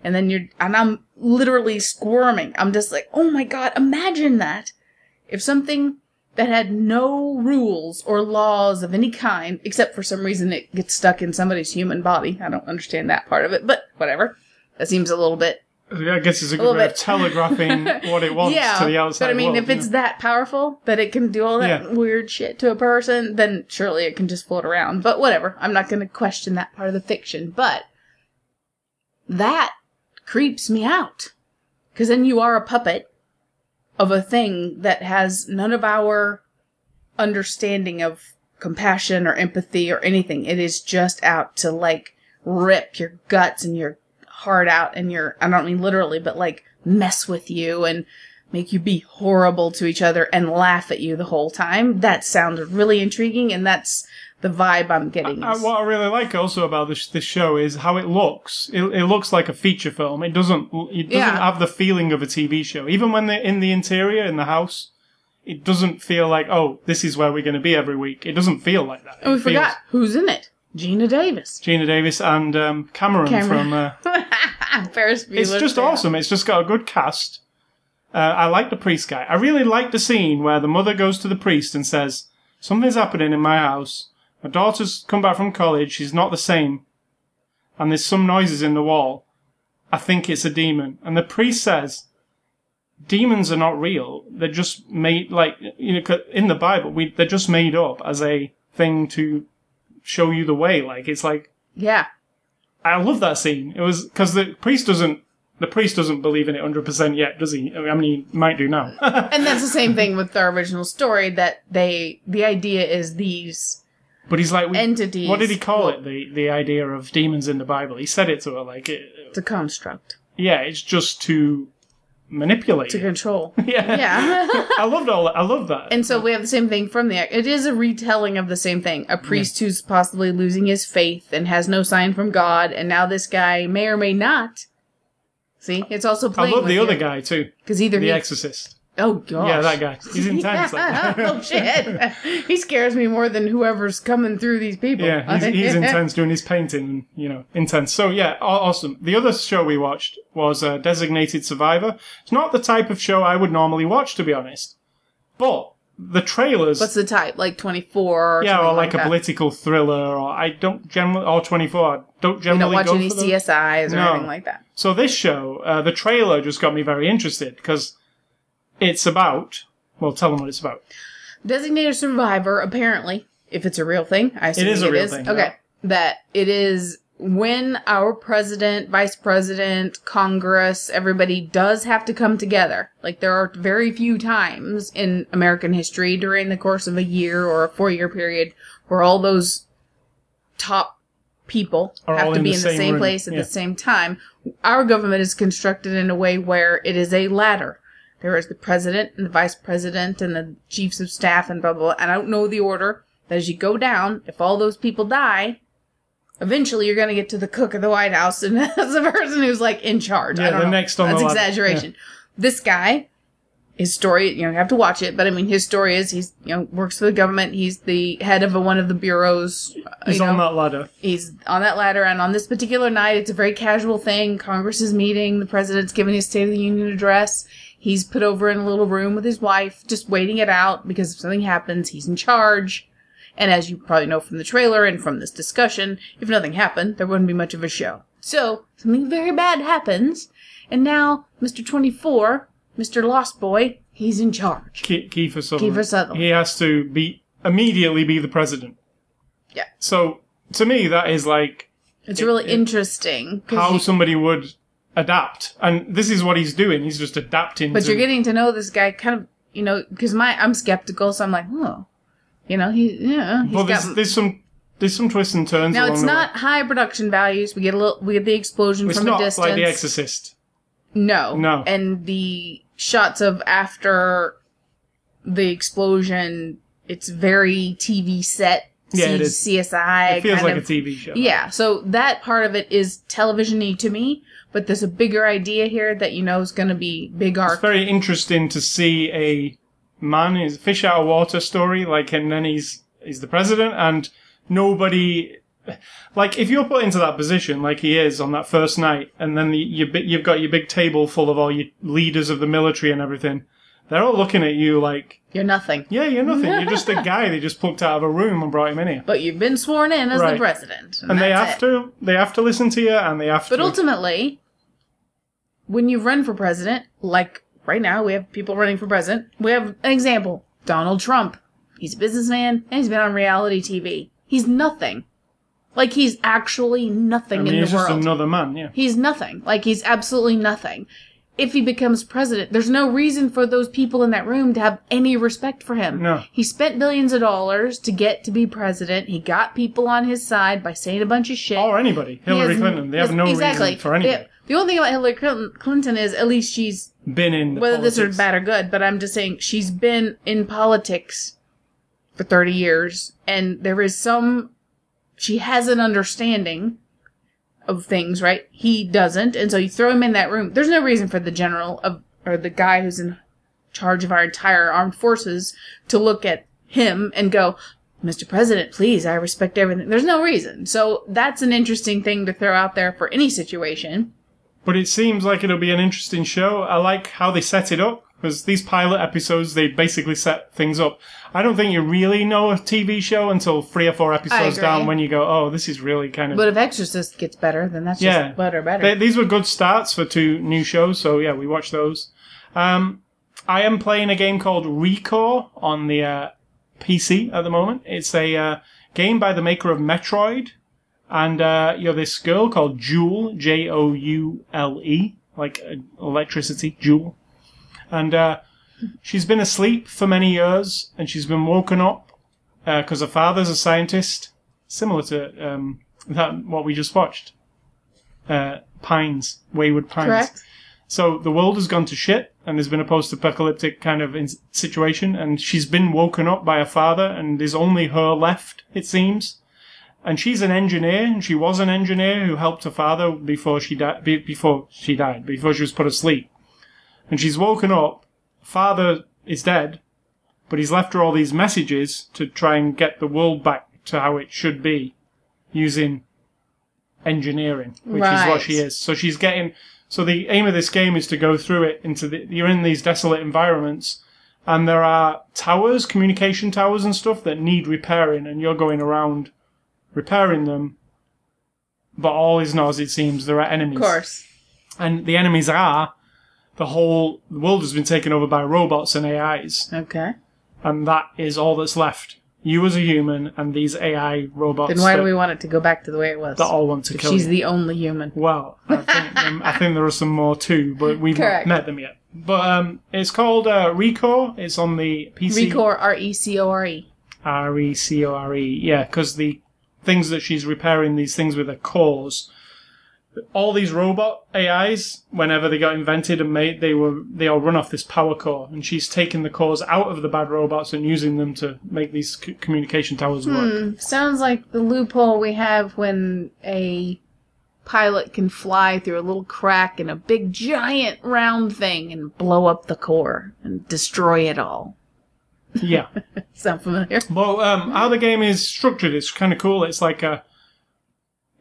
[SPEAKER 2] and then you're, and I'm literally squirming. I'm just like, oh my god, imagine that. If something that had no rules or laws of any kind, except for some reason it gets stuck in somebody's human body. I don't understand that part of it, but whatever. That seems a little bit
[SPEAKER 1] I guess it's a good
[SPEAKER 2] little
[SPEAKER 1] way of
[SPEAKER 2] bit.
[SPEAKER 1] telegraphing what it wants
[SPEAKER 2] yeah,
[SPEAKER 1] to the outside
[SPEAKER 2] but I mean,
[SPEAKER 1] world,
[SPEAKER 2] if it's
[SPEAKER 1] know.
[SPEAKER 2] that powerful that it can do all that
[SPEAKER 1] Yeah.
[SPEAKER 2] weird shit to a person, then surely it can just float around. But whatever, I'm not going to question that part of the fiction. But that creeps me out because then you are a puppet of a thing that has none of our understanding of compassion or empathy or anything. It is just out to like rip your guts and your heart out and your, I don't mean literally, but like mess with you and make you be horrible to each other and laugh at you the whole time. That sounds really intriguing and that's the vibe I'm getting.
[SPEAKER 1] Uh,
[SPEAKER 2] is-
[SPEAKER 1] what I really like also about this this show is how it looks. It, it looks like a feature film. It doesn't. It doesn't
[SPEAKER 2] Yeah.
[SPEAKER 1] have the feeling of a TV show. Even when they're in the interior in the house, it doesn't feel like oh, this is where we're going to be every week. It doesn't feel like that.
[SPEAKER 2] and we
[SPEAKER 1] feels-
[SPEAKER 2] forgot who's in it. Geena Davis.
[SPEAKER 1] Geena Davis and um, Cameron,
[SPEAKER 2] Cameron.
[SPEAKER 1] from. Uh,
[SPEAKER 2] Ferris Bueller.
[SPEAKER 1] it's just awesome. It's just got a good cast. Uh, I like the priest guy. I really like the scene where the mother goes to the priest and says, "Something's happening in my house. My daughter's come back from college. She's not the same, and there's some noises in the wall. I think it's a demon." And the priest says, "Demons are not real. They're just made like you know, in the Bible. We they're just made up as a thing to show you the way. Like it's like."
[SPEAKER 2] Yeah.
[SPEAKER 1] I love that scene. It was because the priest doesn't the priest doesn't believe in it hundred percent yet, does he? I mean, he might do now.
[SPEAKER 2] And that's the same thing with the original story that they, the idea is these
[SPEAKER 1] but he's like, we,
[SPEAKER 2] entities.
[SPEAKER 1] what did he call it? The the idea of demons in the Bible. He said it to her like, it,
[SPEAKER 2] It's a construct
[SPEAKER 1] yeah, it's just to manipulate.
[SPEAKER 2] to control.
[SPEAKER 1] yeah,
[SPEAKER 2] Yeah.
[SPEAKER 1] I loved all. that. I love that.
[SPEAKER 2] and so we have the same thing from the, it is a retelling of the same thing. A priest who's possibly losing his faith and has no sign from God. And now this guy may or may not. See, it's also playing.
[SPEAKER 1] I love the
[SPEAKER 2] with
[SPEAKER 1] other guy too,
[SPEAKER 2] Because either
[SPEAKER 1] the
[SPEAKER 2] he,
[SPEAKER 1] Exorcist.
[SPEAKER 2] Oh gosh.
[SPEAKER 1] Yeah, that guy. He's intense. that guy.
[SPEAKER 2] oh shit. he scares me more than whoever's coming through these people.
[SPEAKER 1] Yeah, he's, he's intense doing his painting, and you know, intense. So yeah, awesome. The other show we watched was uh, Designated Survivor. It's not the type of show I would normally watch, to be honest. But the trailers,
[SPEAKER 2] What's the type? Like 24 or
[SPEAKER 1] yeah, or like, a political thriller, or I don't generally, or twenty four. I don't
[SPEAKER 2] You
[SPEAKER 1] generally
[SPEAKER 2] don't watch
[SPEAKER 1] go
[SPEAKER 2] any
[SPEAKER 1] for.
[SPEAKER 2] CSIs or
[SPEAKER 1] No.
[SPEAKER 2] anything like that.
[SPEAKER 1] So this show, uh, the trailer just got me very interested because it's about. Well, tell them what it's about.
[SPEAKER 2] Designated survivor, apparently, if it's a real thing, I assume it
[SPEAKER 1] is a real thing,
[SPEAKER 2] Okay,
[SPEAKER 1] yeah.
[SPEAKER 2] that it is when our president, vice president, Congress, everybody does have to come together. Like there are very few times in American history during the course of a year or a four-year period where all those top people
[SPEAKER 1] Are
[SPEAKER 2] have to be in the
[SPEAKER 1] same
[SPEAKER 2] same place at
[SPEAKER 1] yeah.
[SPEAKER 2] the same time. Our government is constructed in a way where it is a ladder. There is the president and the vice president and the chiefs of staff and blah blah. blah. And I don't know the order. But as you go down, if all those people die, eventually you're going to get to the cook of the White House, and that's the person who's like in charge.
[SPEAKER 1] Yeah,
[SPEAKER 2] I don't
[SPEAKER 1] the
[SPEAKER 2] know.
[SPEAKER 1] next on the
[SPEAKER 2] That's
[SPEAKER 1] ladder.
[SPEAKER 2] exaggeration. This guy, his story, you know, you have to watch it. But I mean, his story is he's you know works for the government. He's the head of a, one of the bureaus. uh,
[SPEAKER 1] He's
[SPEAKER 2] know,
[SPEAKER 1] on that ladder.
[SPEAKER 2] he's on that ladder and on this particular night it's a very casual thing congress is meeting the president's giving his state of the union address he's put over in a little room with his wife just waiting it out because if something happens he's in charge and as you probably know from the trailer and from this discussion if nothing happened there wouldn't be much of a show so something very bad happens and now mr 24 mr lost boy he's in charge
[SPEAKER 1] Ke- Kiefer Sutherland.
[SPEAKER 2] Kiefer Sutherland.
[SPEAKER 1] He has to be immediately be the president.
[SPEAKER 2] Yeah.
[SPEAKER 1] So to me, that is like
[SPEAKER 2] it's really interesting
[SPEAKER 1] how
[SPEAKER 2] you-
[SPEAKER 1] somebody would adapt, and this is what he's doing. He's just adapting.
[SPEAKER 2] But
[SPEAKER 1] to,
[SPEAKER 2] you're getting to know this guy kind of, you know, because my I'm skeptical, so I'm like, oh, You know, he yeah, he's
[SPEAKER 1] But
[SPEAKER 2] got.
[SPEAKER 1] there's, there's some there's some twists and turns.
[SPEAKER 2] now it's
[SPEAKER 1] the way.
[SPEAKER 2] not high production values. We get a little. We get the explosion
[SPEAKER 1] It's
[SPEAKER 2] from
[SPEAKER 1] not
[SPEAKER 2] a distance.
[SPEAKER 1] like The Exorcist.
[SPEAKER 2] No.
[SPEAKER 1] No.
[SPEAKER 2] And the shots of after the explosion, it's very TV set.
[SPEAKER 1] Yeah, it
[SPEAKER 2] C-
[SPEAKER 1] is.
[SPEAKER 2] CSI.
[SPEAKER 1] It feels like
[SPEAKER 2] of,
[SPEAKER 1] a TV show.
[SPEAKER 2] Yeah, so that part of it is television-y to me, but there's a bigger idea here that you know is going to be big arc.
[SPEAKER 1] It's very interesting to see a man is fish out of water story, like, and then he's he's the president, and nobody, like, if you're put into that position, like he is on that first night, and then the, you, you've got your big table full of all your leaders of the military and everything, they're all looking at you like,
[SPEAKER 2] You're nothing.
[SPEAKER 1] yeah, you're nothing. You're just a guy they just plucked out of a room and brought him in here.
[SPEAKER 2] But you've been sworn in as
[SPEAKER 1] Right.
[SPEAKER 2] the president.
[SPEAKER 1] And they have
[SPEAKER 2] it.
[SPEAKER 1] to, they have to listen to you, and they have
[SPEAKER 2] But
[SPEAKER 1] to.
[SPEAKER 2] But ultimately, when you run for president, like right now, we have people running for president. We have an example Donald Trump. He's a businessman and he's been on reality TV. He's nothing. Like, he's actually nothing
[SPEAKER 1] I mean,
[SPEAKER 2] in
[SPEAKER 1] he's
[SPEAKER 2] the
[SPEAKER 1] just
[SPEAKER 2] world.
[SPEAKER 1] another man, yeah.
[SPEAKER 2] He's nothing. Like, he's absolutely nothing. If he becomes president, there's no reason for those people in that room to have any respect for him.
[SPEAKER 1] No.
[SPEAKER 2] He spent billions of dollars to get to be president. He got people on his side by saying a bunch of shit.
[SPEAKER 1] Or anybody. Hillary
[SPEAKER 2] has-
[SPEAKER 1] Clinton. They have no
[SPEAKER 2] exactly.
[SPEAKER 1] reason for anybody.
[SPEAKER 2] The, the only thing about Hillary Clinton, is at least she's
[SPEAKER 1] Been in the
[SPEAKER 2] whether this is
[SPEAKER 1] politics.
[SPEAKER 2] bad or good, but I'm just saying she's been in politics for 30 years, and there is some. She has an understanding of things, right? He doesn't, and so you throw him in that room. There's no reason for the general of or the guy who's in charge of our entire armed forces to look at him and go, Mr. President, please, I respect everything. There's no reason. So that's an interesting thing to throw out there for any situation.
[SPEAKER 1] But it seems like it'll be an interesting show. I like how they set it up because these pilot episodes they basically set things up. I don't think you really know a TV show until three or four episodes
[SPEAKER 2] agree.
[SPEAKER 1] down when you go, oh, this is really kind of.
[SPEAKER 2] But if Exorcist gets better, then that's
[SPEAKER 1] Yeah.
[SPEAKER 2] just better, better.
[SPEAKER 1] They- these were good starts for two new shows, so yeah, we watched those. Um, I am playing a game called Recore on the uh, PC at the moment. It's a uh, game by the maker of Metroid, and uh, you're this girl called Joule, J O U L E, like uh, electricity, Joule, and uh, she's been asleep for many years, and she's been woken up because her father's a scientist, similar to um, that what we just watched uh, Pines, Wayward Pines.
[SPEAKER 2] Correct?
[SPEAKER 1] So the world has gone to shit, and there's been a post-apocalyptic kind of situation, and she's been woken up by her father, and there's only her left, it seems. And she's an engineer, and she was an engineer who helped her father before she died. Be- before she died, before she was put asleep. And she's woken up. Father is dead, but he's left her all these messages to try and get the world back to how it should be, using engineering, which is what she is. So she's getting. So the aim of this game is to go through it into the. You're in these desolate environments, and there are towers, communication towers, and stuff that need repairing, and you're going around repairing them. But all is not as it seems. There are enemies,
[SPEAKER 2] Of course.
[SPEAKER 1] and the enemies are the whole world has been taken over by robots and AIs,
[SPEAKER 2] Okay.
[SPEAKER 1] and that is all that's left. You as a human and these AI robots
[SPEAKER 2] Then why
[SPEAKER 1] that,
[SPEAKER 2] do we want it to go back to the way it was?
[SPEAKER 1] that all want to
[SPEAKER 2] If
[SPEAKER 1] kill
[SPEAKER 2] she's
[SPEAKER 1] you.
[SPEAKER 2] the only human.
[SPEAKER 1] Well, I think, um, I think there are some more too, but we've not met them yet. But um, it's called uh, Recore. It's on the PC.
[SPEAKER 2] Recore, R E C O R E.
[SPEAKER 1] R E C O R E. Yeah, because the things that she's repairing, these things with her cores. All these robot AIs, whenever they got invented and made, they were they all run off this power core, and she's taking the cores out of the bad robots and using them to make these c- communication towers work.
[SPEAKER 2] Hmm, sounds like the loophole we have when a pilot can fly through a little crack in a big giant round thing and blow up the core and destroy it all.
[SPEAKER 1] Yeah.
[SPEAKER 2] Sound familiar?
[SPEAKER 1] Well, um, how the game is structured, it's kind of cool. It's like a,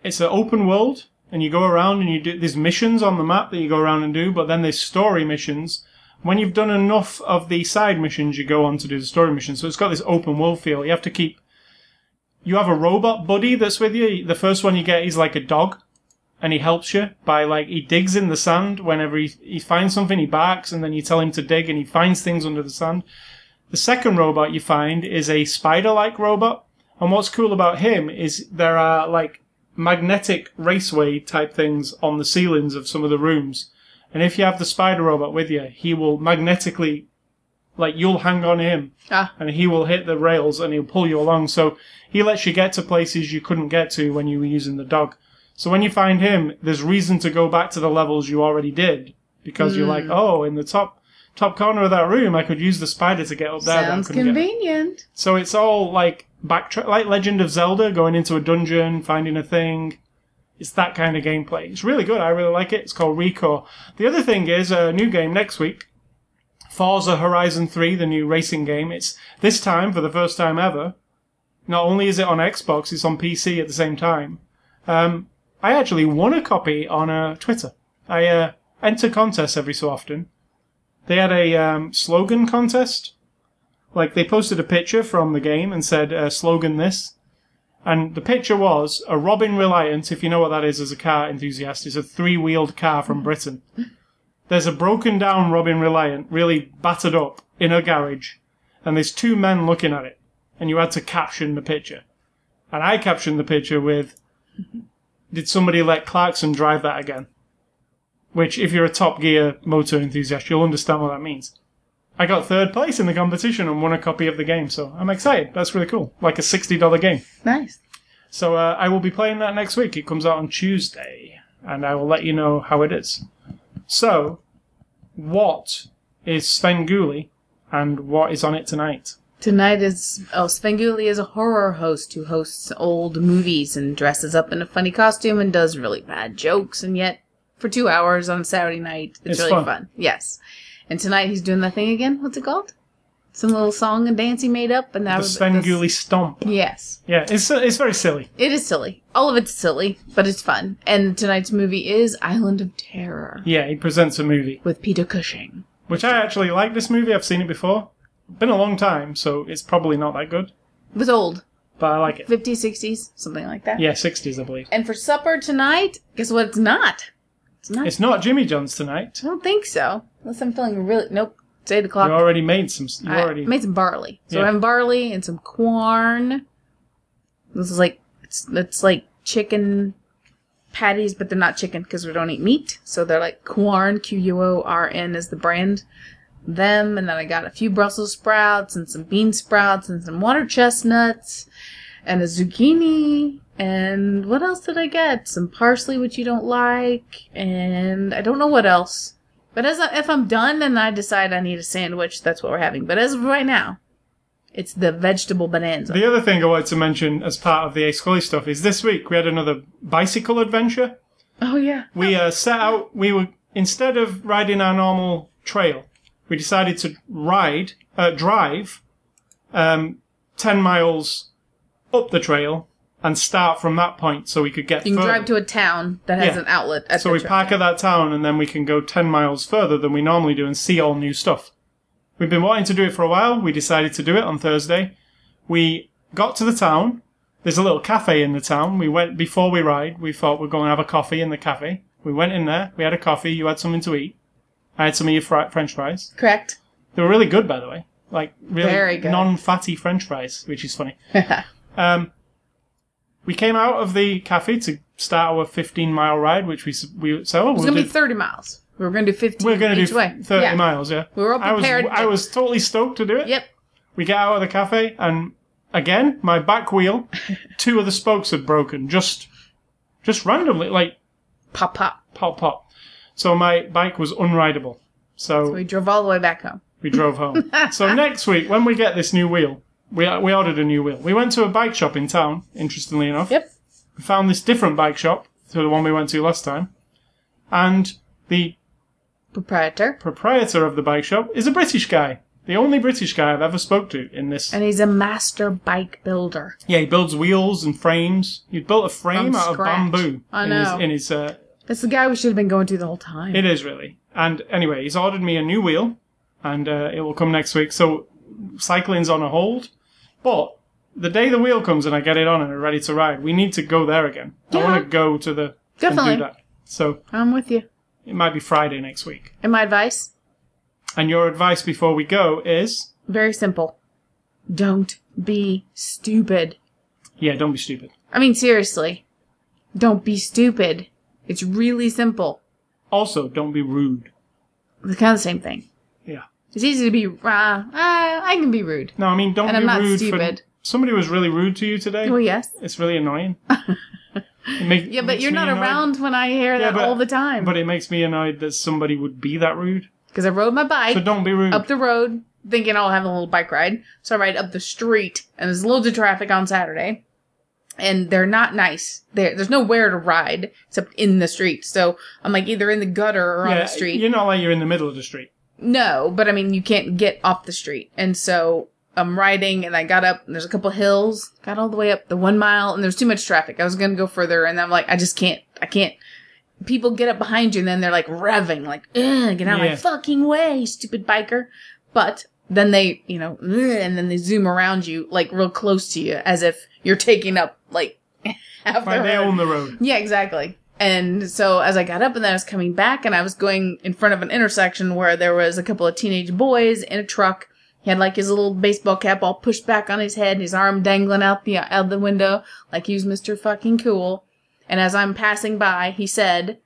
[SPEAKER 1] it's an open world, and you go around and you do there's missions on the map that you go around and do, but then there's story missions. When you've done enough of the side missions, you go on to do the story missions. So it's got this open world feel. You have to keep. You have a robot buddy that's with you. The first one you get is like a dog, and he helps you by like he digs in the sand whenever he he finds something. He barks, and then you tell him to dig, and he finds things under the sand. The second robot you find is a spider-like robot, and what's cool about him is there are like magnetic raceway type things on the ceilings of some of the rooms. And if you have the spider robot with you, he will magnetically like you'll hang on him
[SPEAKER 2] Ah,
[SPEAKER 1] and he will hit the rails and he'll pull you along. So he lets you get to places you couldn't get to when you were using the dog. So when you find him, there's reason to go back to the levels you already did because you're
[SPEAKER 2] Hmm.
[SPEAKER 1] like, oh, in the top top corner of that room, I could use the spider to get up there. I
[SPEAKER 2] sounds
[SPEAKER 1] couldn't get-
[SPEAKER 2] convenient.
[SPEAKER 1] So it's all like backtrack, like Legend of Zelda, going into a dungeon, finding a thing. It's that kind of gameplay. It's really good. I really like it. It's called Recore. The other thing is a new game next week. Forza Horizon 3, the new racing game. It's this time, for the first time ever, not only is it on Xbox, it's on PC at the same time. Um, I actually won a copy on uh, Twitter. I uh, enter contests every so often. They had a um, slogan contest. Like they posted a picture from the game and said uh, slogan this, and the picture was a Robin Reliant. If you know what that is as a car enthusiast, it's a three-wheeled car from Britain. There's a broken down Robin Reliant, really battered up, in a garage, and there's two men looking at it, and you had to caption the picture. And I captioned the picture with, "Did somebody let Clarkson drive that again?" Which, if you're a Top Gear motor enthusiast, you'll understand what that means. I got third place in the competition and won a copy of the game, so I'm excited. That's really cool. Like a $60 game.
[SPEAKER 2] Nice.
[SPEAKER 1] So uh, I will be playing that next week. It comes out on Tuesday, and I will let you know how it is. So, what is Svengoolie, and what is on it tonight?
[SPEAKER 2] Tonight is oh Svengoolie is a horror host who hosts old movies and dresses up in a funny costume and does really bad jokes and yet for two hours on a Saturday night it's,
[SPEAKER 1] It's
[SPEAKER 2] really
[SPEAKER 1] fun.
[SPEAKER 2] fun. Yes. And tonight he's doing that thing again. What's it called? Some little song and dance he made up and that
[SPEAKER 1] The
[SPEAKER 2] was
[SPEAKER 1] Svengoolie Stomp.
[SPEAKER 2] Yes.
[SPEAKER 1] Yeah, it's it's very silly.
[SPEAKER 2] It is silly. All of it's silly, but it's fun. And tonight's movie is Island of Terror
[SPEAKER 1] Yeah, he presents a movie,
[SPEAKER 2] with Peter Cushing.
[SPEAKER 1] which I actually like. This movie, I've seen it before. Been a long time, so it's probably not that good,
[SPEAKER 2] It was old.
[SPEAKER 1] but I like it.
[SPEAKER 2] 50s, 60s, something like that.
[SPEAKER 1] Yeah, 60s, I believe.
[SPEAKER 2] And for supper tonight, guess what it's not? It's not
[SPEAKER 1] It's not Jimmy John's tonight.
[SPEAKER 2] I don't think so. Unless I'm feeling really. Nope. It's 8
[SPEAKER 1] You
[SPEAKER 2] o'clock.
[SPEAKER 1] already made some. You
[SPEAKER 2] I
[SPEAKER 1] already
[SPEAKER 2] made some barley. So
[SPEAKER 1] Yeah.
[SPEAKER 2] I'm having barley and some Quorn. This is like. It's, it's like chicken patties, but they're not chicken because we don't eat meat. So they're like Quorn, Q U O R N is the brand. Them, and then I got a few Brussels sprouts and some bean sprouts and some water chestnuts and a zucchini. And what else did I get? Some parsley, which you don't like, and I don't know what else. But as I, if I'm done and I decide I need a sandwich, that's what we're having. But as of right now, it's the vegetable bonanza.
[SPEAKER 1] The other thing I wanted to mention as part of the Ace Scully stuff is this week we had another bicycle adventure.
[SPEAKER 2] oh yeah,
[SPEAKER 1] We uh, set out, we were, instead of riding our normal trail, we decided to ride, uh, drive, um, 10 miles up the trail and start from that point so we could get
[SPEAKER 2] you can
[SPEAKER 1] further.
[SPEAKER 2] drive to a town that has
[SPEAKER 1] Yeah.
[SPEAKER 2] an outlet. At
[SPEAKER 1] so
[SPEAKER 2] the
[SPEAKER 1] we
[SPEAKER 2] train.
[SPEAKER 1] park at that town and then we can go 10 miles further than we normally do and see all new stuff. We've been wanting to do it for a while. We decided to do it on Thursday. We got to the town. There's a little cafe in the town. We went before we ride. We thought we're going to have a coffee in the cafe. We went in there. We had a coffee. You had something to eat. I had some of your fri- French fries.
[SPEAKER 2] Correct.
[SPEAKER 1] They were really good, by the way. Like really
[SPEAKER 2] Very good.
[SPEAKER 1] non-fatty French fries, which is funny. Um, we came out of the cafe to start our 15 mile ride, which we s- we said, oh,
[SPEAKER 2] It's
[SPEAKER 1] we'll
[SPEAKER 2] gonna
[SPEAKER 1] do,
[SPEAKER 2] be 30 miles. We were gonna do 15
[SPEAKER 1] we're going to
[SPEAKER 2] each
[SPEAKER 1] do
[SPEAKER 2] way.
[SPEAKER 1] 30
[SPEAKER 2] yeah.
[SPEAKER 1] miles. Yeah,
[SPEAKER 2] We were all
[SPEAKER 1] I was
[SPEAKER 2] prepared.
[SPEAKER 1] I was totally stoked to do it.
[SPEAKER 2] Yep.
[SPEAKER 1] We get out of the cafe, and again, my back wheel, two of the spokes had broken, just just randomly, like
[SPEAKER 2] Pop pop.
[SPEAKER 1] pop pop. So my bike was unrideable. So
[SPEAKER 2] We drove all the way back home.
[SPEAKER 1] we drove home. so next week, when we get this new wheel, we we ordered a new wheel. We went to a bike shop in town. Interestingly enough,
[SPEAKER 2] Yep.
[SPEAKER 1] we found this different bike shop to the one we went to last time, and the
[SPEAKER 2] Proprietor.
[SPEAKER 1] proprietor of the bike shop is a British guy. The only British guy I've ever spoke to in this.
[SPEAKER 2] And he's a master bike builder.
[SPEAKER 1] yeah, he builds wheels and frames. He built a frame
[SPEAKER 2] From
[SPEAKER 1] out
[SPEAKER 2] scratch.
[SPEAKER 1] of bamboo.
[SPEAKER 2] I
[SPEAKER 1] in his,
[SPEAKER 2] know.
[SPEAKER 1] in his uh,
[SPEAKER 2] That's the guy we should have been going to the whole time.
[SPEAKER 1] It is really. And anyway, he's ordered me a new wheel, and uh, it will come next week. So cycling's on a hold. But the day the wheel comes and I get it on and are ready to ride, we need to go there again. I
[SPEAKER 2] Yeah.
[SPEAKER 1] want to go to the
[SPEAKER 2] Definitely.
[SPEAKER 1] and do that. So
[SPEAKER 2] I'm with you.
[SPEAKER 1] it might be Friday next week.
[SPEAKER 2] And my advice?
[SPEAKER 1] And your advice before we go is,
[SPEAKER 2] Very simple. Don't be stupid.
[SPEAKER 1] yeah, don't be stupid.
[SPEAKER 2] I mean, seriously. Don't be stupid. It's really simple.
[SPEAKER 1] Also, don't be rude.
[SPEAKER 2] It's kind of the same thing.
[SPEAKER 1] Yeah.
[SPEAKER 2] It's easy to be. Uh, uh, I can be rude.
[SPEAKER 1] No, I mean don't
[SPEAKER 2] And
[SPEAKER 1] be
[SPEAKER 2] I'm not
[SPEAKER 1] rude
[SPEAKER 2] stupid.
[SPEAKER 1] for somebody was really rude to you today.
[SPEAKER 2] Well, yes.
[SPEAKER 1] It's really annoying. It make-
[SPEAKER 2] Yeah, but
[SPEAKER 1] makes
[SPEAKER 2] you're
[SPEAKER 1] me
[SPEAKER 2] not
[SPEAKER 1] annoyed.
[SPEAKER 2] around when I hear that
[SPEAKER 1] but-
[SPEAKER 2] all the time.
[SPEAKER 1] But it makes me annoyed that somebody would be that rude.
[SPEAKER 2] Because I rode my bike
[SPEAKER 1] So don't be rude.
[SPEAKER 2] up the road, thinking I'll have a little bike ride. So I ride up the street, and there's loads of traffic on Saturday. And they're not nice. There, there's nowhere to ride except in the street. So I'm like either in the gutter or on the street.
[SPEAKER 1] You're not like you're in the middle of the street.
[SPEAKER 2] No, but I mean, you can't get off the street. And so I'm riding and I got up and there's a couple hills, got all the way up the one mile and there's too much traffic. I was going to go further and I'm like, I just can't, I can't. People get up behind you and then they're like revving, like, Ugh, get out of
[SPEAKER 1] Yeah.
[SPEAKER 2] my fucking way, stupid biker. But then they, you know, and then they zoom around you, like real close to you, as if you're taking up, like, half the road.
[SPEAKER 1] own the road.
[SPEAKER 2] Yeah, exactly. And so as I got up and then I was coming back and I was going in front of an intersection where there was a couple of teenage boys in a truck. He had like his little baseball cap all pushed back on his head and his arm dangling out the out the window like he was Mr. fucking cool. And as I'm passing by, he said,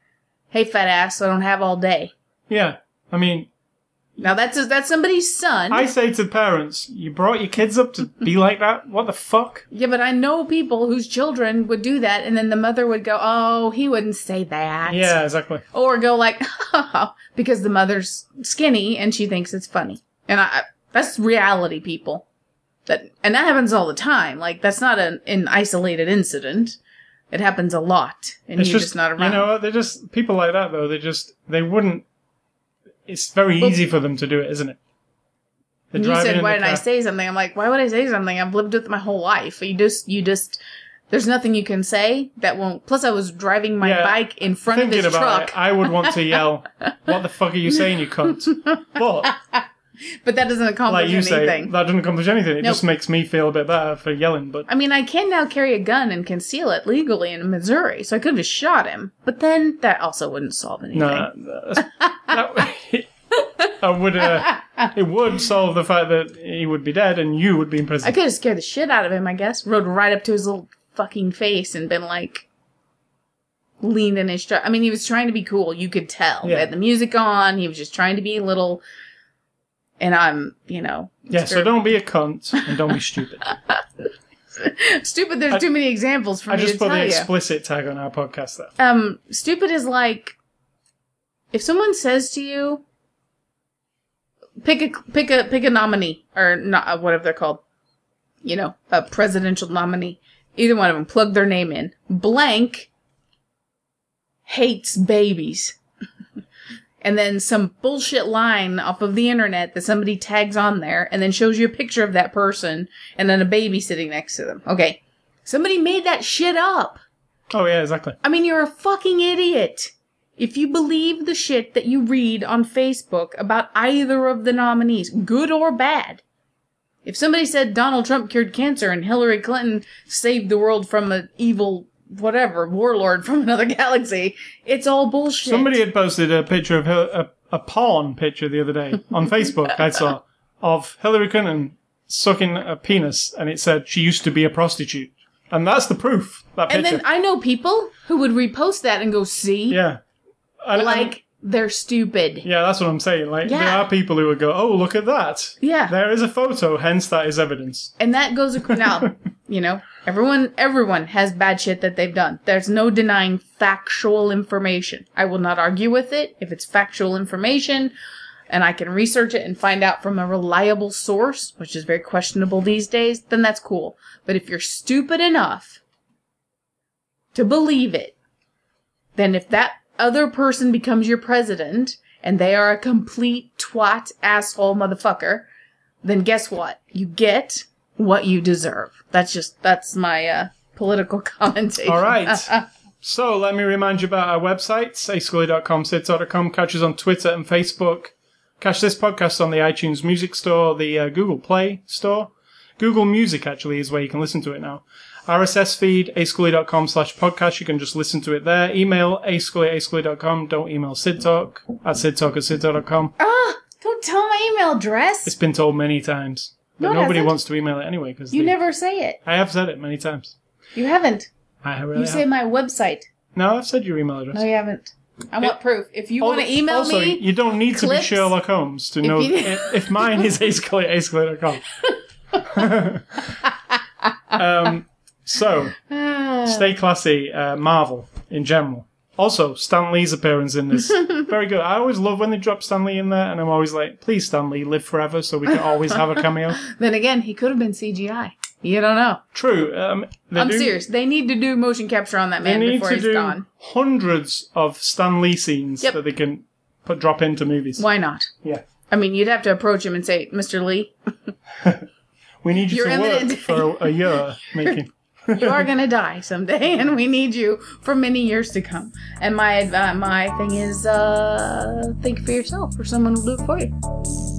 [SPEAKER 2] "Hey fat ass, I don't have all day."
[SPEAKER 1] Yeah. I mean,
[SPEAKER 2] Now that's that's somebody's son.
[SPEAKER 1] I say to parents, you brought your kids up to be like that? What the fuck?
[SPEAKER 2] yeah, but I know people whose children would do that and then the mother would go, "Oh, he wouldn't say that."
[SPEAKER 1] Yeah, exactly.
[SPEAKER 2] or go like because the mother's skinny and she thinks it's funny and i that's reality people that and that happens all the time like that's not an, an isolated incident it happens a lot and
[SPEAKER 1] It's
[SPEAKER 2] you're
[SPEAKER 1] just,
[SPEAKER 2] just, not around.
[SPEAKER 1] you know, they're just people like that though. They just they wouldn't. It's very
[SPEAKER 2] Well-
[SPEAKER 1] easy for them to do it, isn't it? They're
[SPEAKER 2] you said why didn't i say something? I'm like why would i say something? I've lived with it my whole life. You just you just there's nothing you can say that won't plus i was driving my
[SPEAKER 1] Yeah,
[SPEAKER 2] bike in front of his truck
[SPEAKER 1] it, I would want to yell, "What the fuck are you saying, you cunt?" But
[SPEAKER 2] but that doesn't accomplish
[SPEAKER 1] like you say,
[SPEAKER 2] anything
[SPEAKER 1] that doesn't accomplish anything. It
[SPEAKER 2] Nope.
[SPEAKER 1] just makes me feel a bit better for yelling. But
[SPEAKER 2] I mean, I can now carry a gun and conceal it legally in Missouri, so I could have shot him. But then that also wouldn't solve anything.
[SPEAKER 1] no, that, I would. Uh, it would solve the fact that he would be dead and you would be in prison.
[SPEAKER 2] I could have scared the shit out of him, I guess. Rode right up to his little fucking face and been like, leaned in his truck. I mean, he was trying to be cool. You could tell. He
[SPEAKER 1] Yeah.
[SPEAKER 2] had the music on. He was just trying to be a little. And I'm, you know.
[SPEAKER 1] Yeah, so don't be a cunt and don't be stupid.
[SPEAKER 2] Stupid, there's
[SPEAKER 1] I-
[SPEAKER 2] too many examples for
[SPEAKER 1] I
[SPEAKER 2] me
[SPEAKER 1] just
[SPEAKER 2] to
[SPEAKER 1] put
[SPEAKER 2] tell
[SPEAKER 1] the
[SPEAKER 2] you.
[SPEAKER 1] explicit tag on our podcast there.
[SPEAKER 2] Um, stupid is like if someone says to you, pick a pick a pick a nominee or not uh, whatever they're called, you know, a presidential nominee. Either one of them, plug their name in. Blank hates babies. And then some bullshit line off of the internet that somebody tags on there and then shows you a picture of that person and then a baby sitting next to them. Okay. Somebody made that shit up.
[SPEAKER 1] Oh yeah, exactly.
[SPEAKER 2] I mean, you're a fucking idiot. If you believe the shit that you read on Facebook about either of the nominees, good or bad. If somebody said Donald Trump cured cancer and Hillary Clinton saved the world from an evil, whatever, warlord from another galaxy, it's all bullshit.
[SPEAKER 1] Somebody had posted a picture of her, a, a porn picture the other day on Facebook. I saw of Hillary Clinton sucking a penis, and it said she used to be a prostitute, and that's the proof. That picture.
[SPEAKER 2] and then I know people who would repost that and go, see?
[SPEAKER 1] yeah, And- and-
[SPEAKER 2] Like, they're stupid.
[SPEAKER 1] yeah, that's what I'm saying. Like there are people who would go, "Oh, look at that."
[SPEAKER 2] Yeah.
[SPEAKER 1] There is a photo, hence that is evidence.
[SPEAKER 2] And that goes ac- now, you know, everyone everyone has bad shit that they've done. There's no denying factual information. I will not argue with it if it's factual information and I can research it and find out from a reliable source, which is very questionable these days, then that's cool. But if you're stupid enough to believe it, then if that other person becomes your president and they are a complete twat asshole motherfucker, then guess what? You get what you deserve. That's just that's my uh, political commentation.
[SPEAKER 1] All right. so let me remind you about our websites, ascully.com, sidtalk.com. Catch us on Twitter and Facebook. Catch this podcast on the iTunes Music Store, the uh, Google Play Store. Google Music, actually, is where you can listen to it now. RSS feed, ascully.com slash podcast. You can just listen to it there. Email ascully at ascully.com. Don't email sidtalk at sidtalk at sidtalk.com.
[SPEAKER 2] Ah, don't tell my email address.
[SPEAKER 1] It's been told many times. But
[SPEAKER 2] No,
[SPEAKER 1] nobody
[SPEAKER 2] hasn't.
[SPEAKER 1] wants to email it anyway. Cause
[SPEAKER 2] you
[SPEAKER 1] they-
[SPEAKER 2] never say it.
[SPEAKER 1] I have said it many times.
[SPEAKER 2] You haven't.
[SPEAKER 1] I really
[SPEAKER 2] You say
[SPEAKER 1] have.
[SPEAKER 2] my website.
[SPEAKER 1] No, I've said your email address.
[SPEAKER 2] No, you haven't. I want proof. If you want to email
[SPEAKER 1] also,
[SPEAKER 2] me,
[SPEAKER 1] you don't need to be Sherlock Holmes to know
[SPEAKER 2] you-
[SPEAKER 1] if, if mine is ascalate ascalate.com. um, so,
[SPEAKER 2] Ah.
[SPEAKER 1] stay classy, uh, Marvel in general. Also, Stan Lee's appearance in this very good. I always love when they drop Stan Lee in there, and I'm always like, please, Stan Lee, live forever, so we can always have a cameo.
[SPEAKER 2] then again, he could have been CGI. You don't know.
[SPEAKER 1] True. Um,
[SPEAKER 2] I'm
[SPEAKER 1] do,
[SPEAKER 2] serious. They need to do motion capture on that
[SPEAKER 1] They
[SPEAKER 2] man
[SPEAKER 1] need
[SPEAKER 2] before
[SPEAKER 1] to
[SPEAKER 2] he's
[SPEAKER 1] do
[SPEAKER 2] gone.
[SPEAKER 1] hundreds of Stan Lee scenes
[SPEAKER 2] Yep.
[SPEAKER 1] that they can put drop into movies.
[SPEAKER 2] Why not?
[SPEAKER 1] Yeah.
[SPEAKER 2] I mean, you'd have to approach him and say, "Mr. Lee,
[SPEAKER 1] We need you
[SPEAKER 2] You're
[SPEAKER 1] to work for a, a year making.
[SPEAKER 2] You are gonna die someday, and we need you for many years to come." And my advi- my thing is, uh, think for yourself, or someone will do it for you.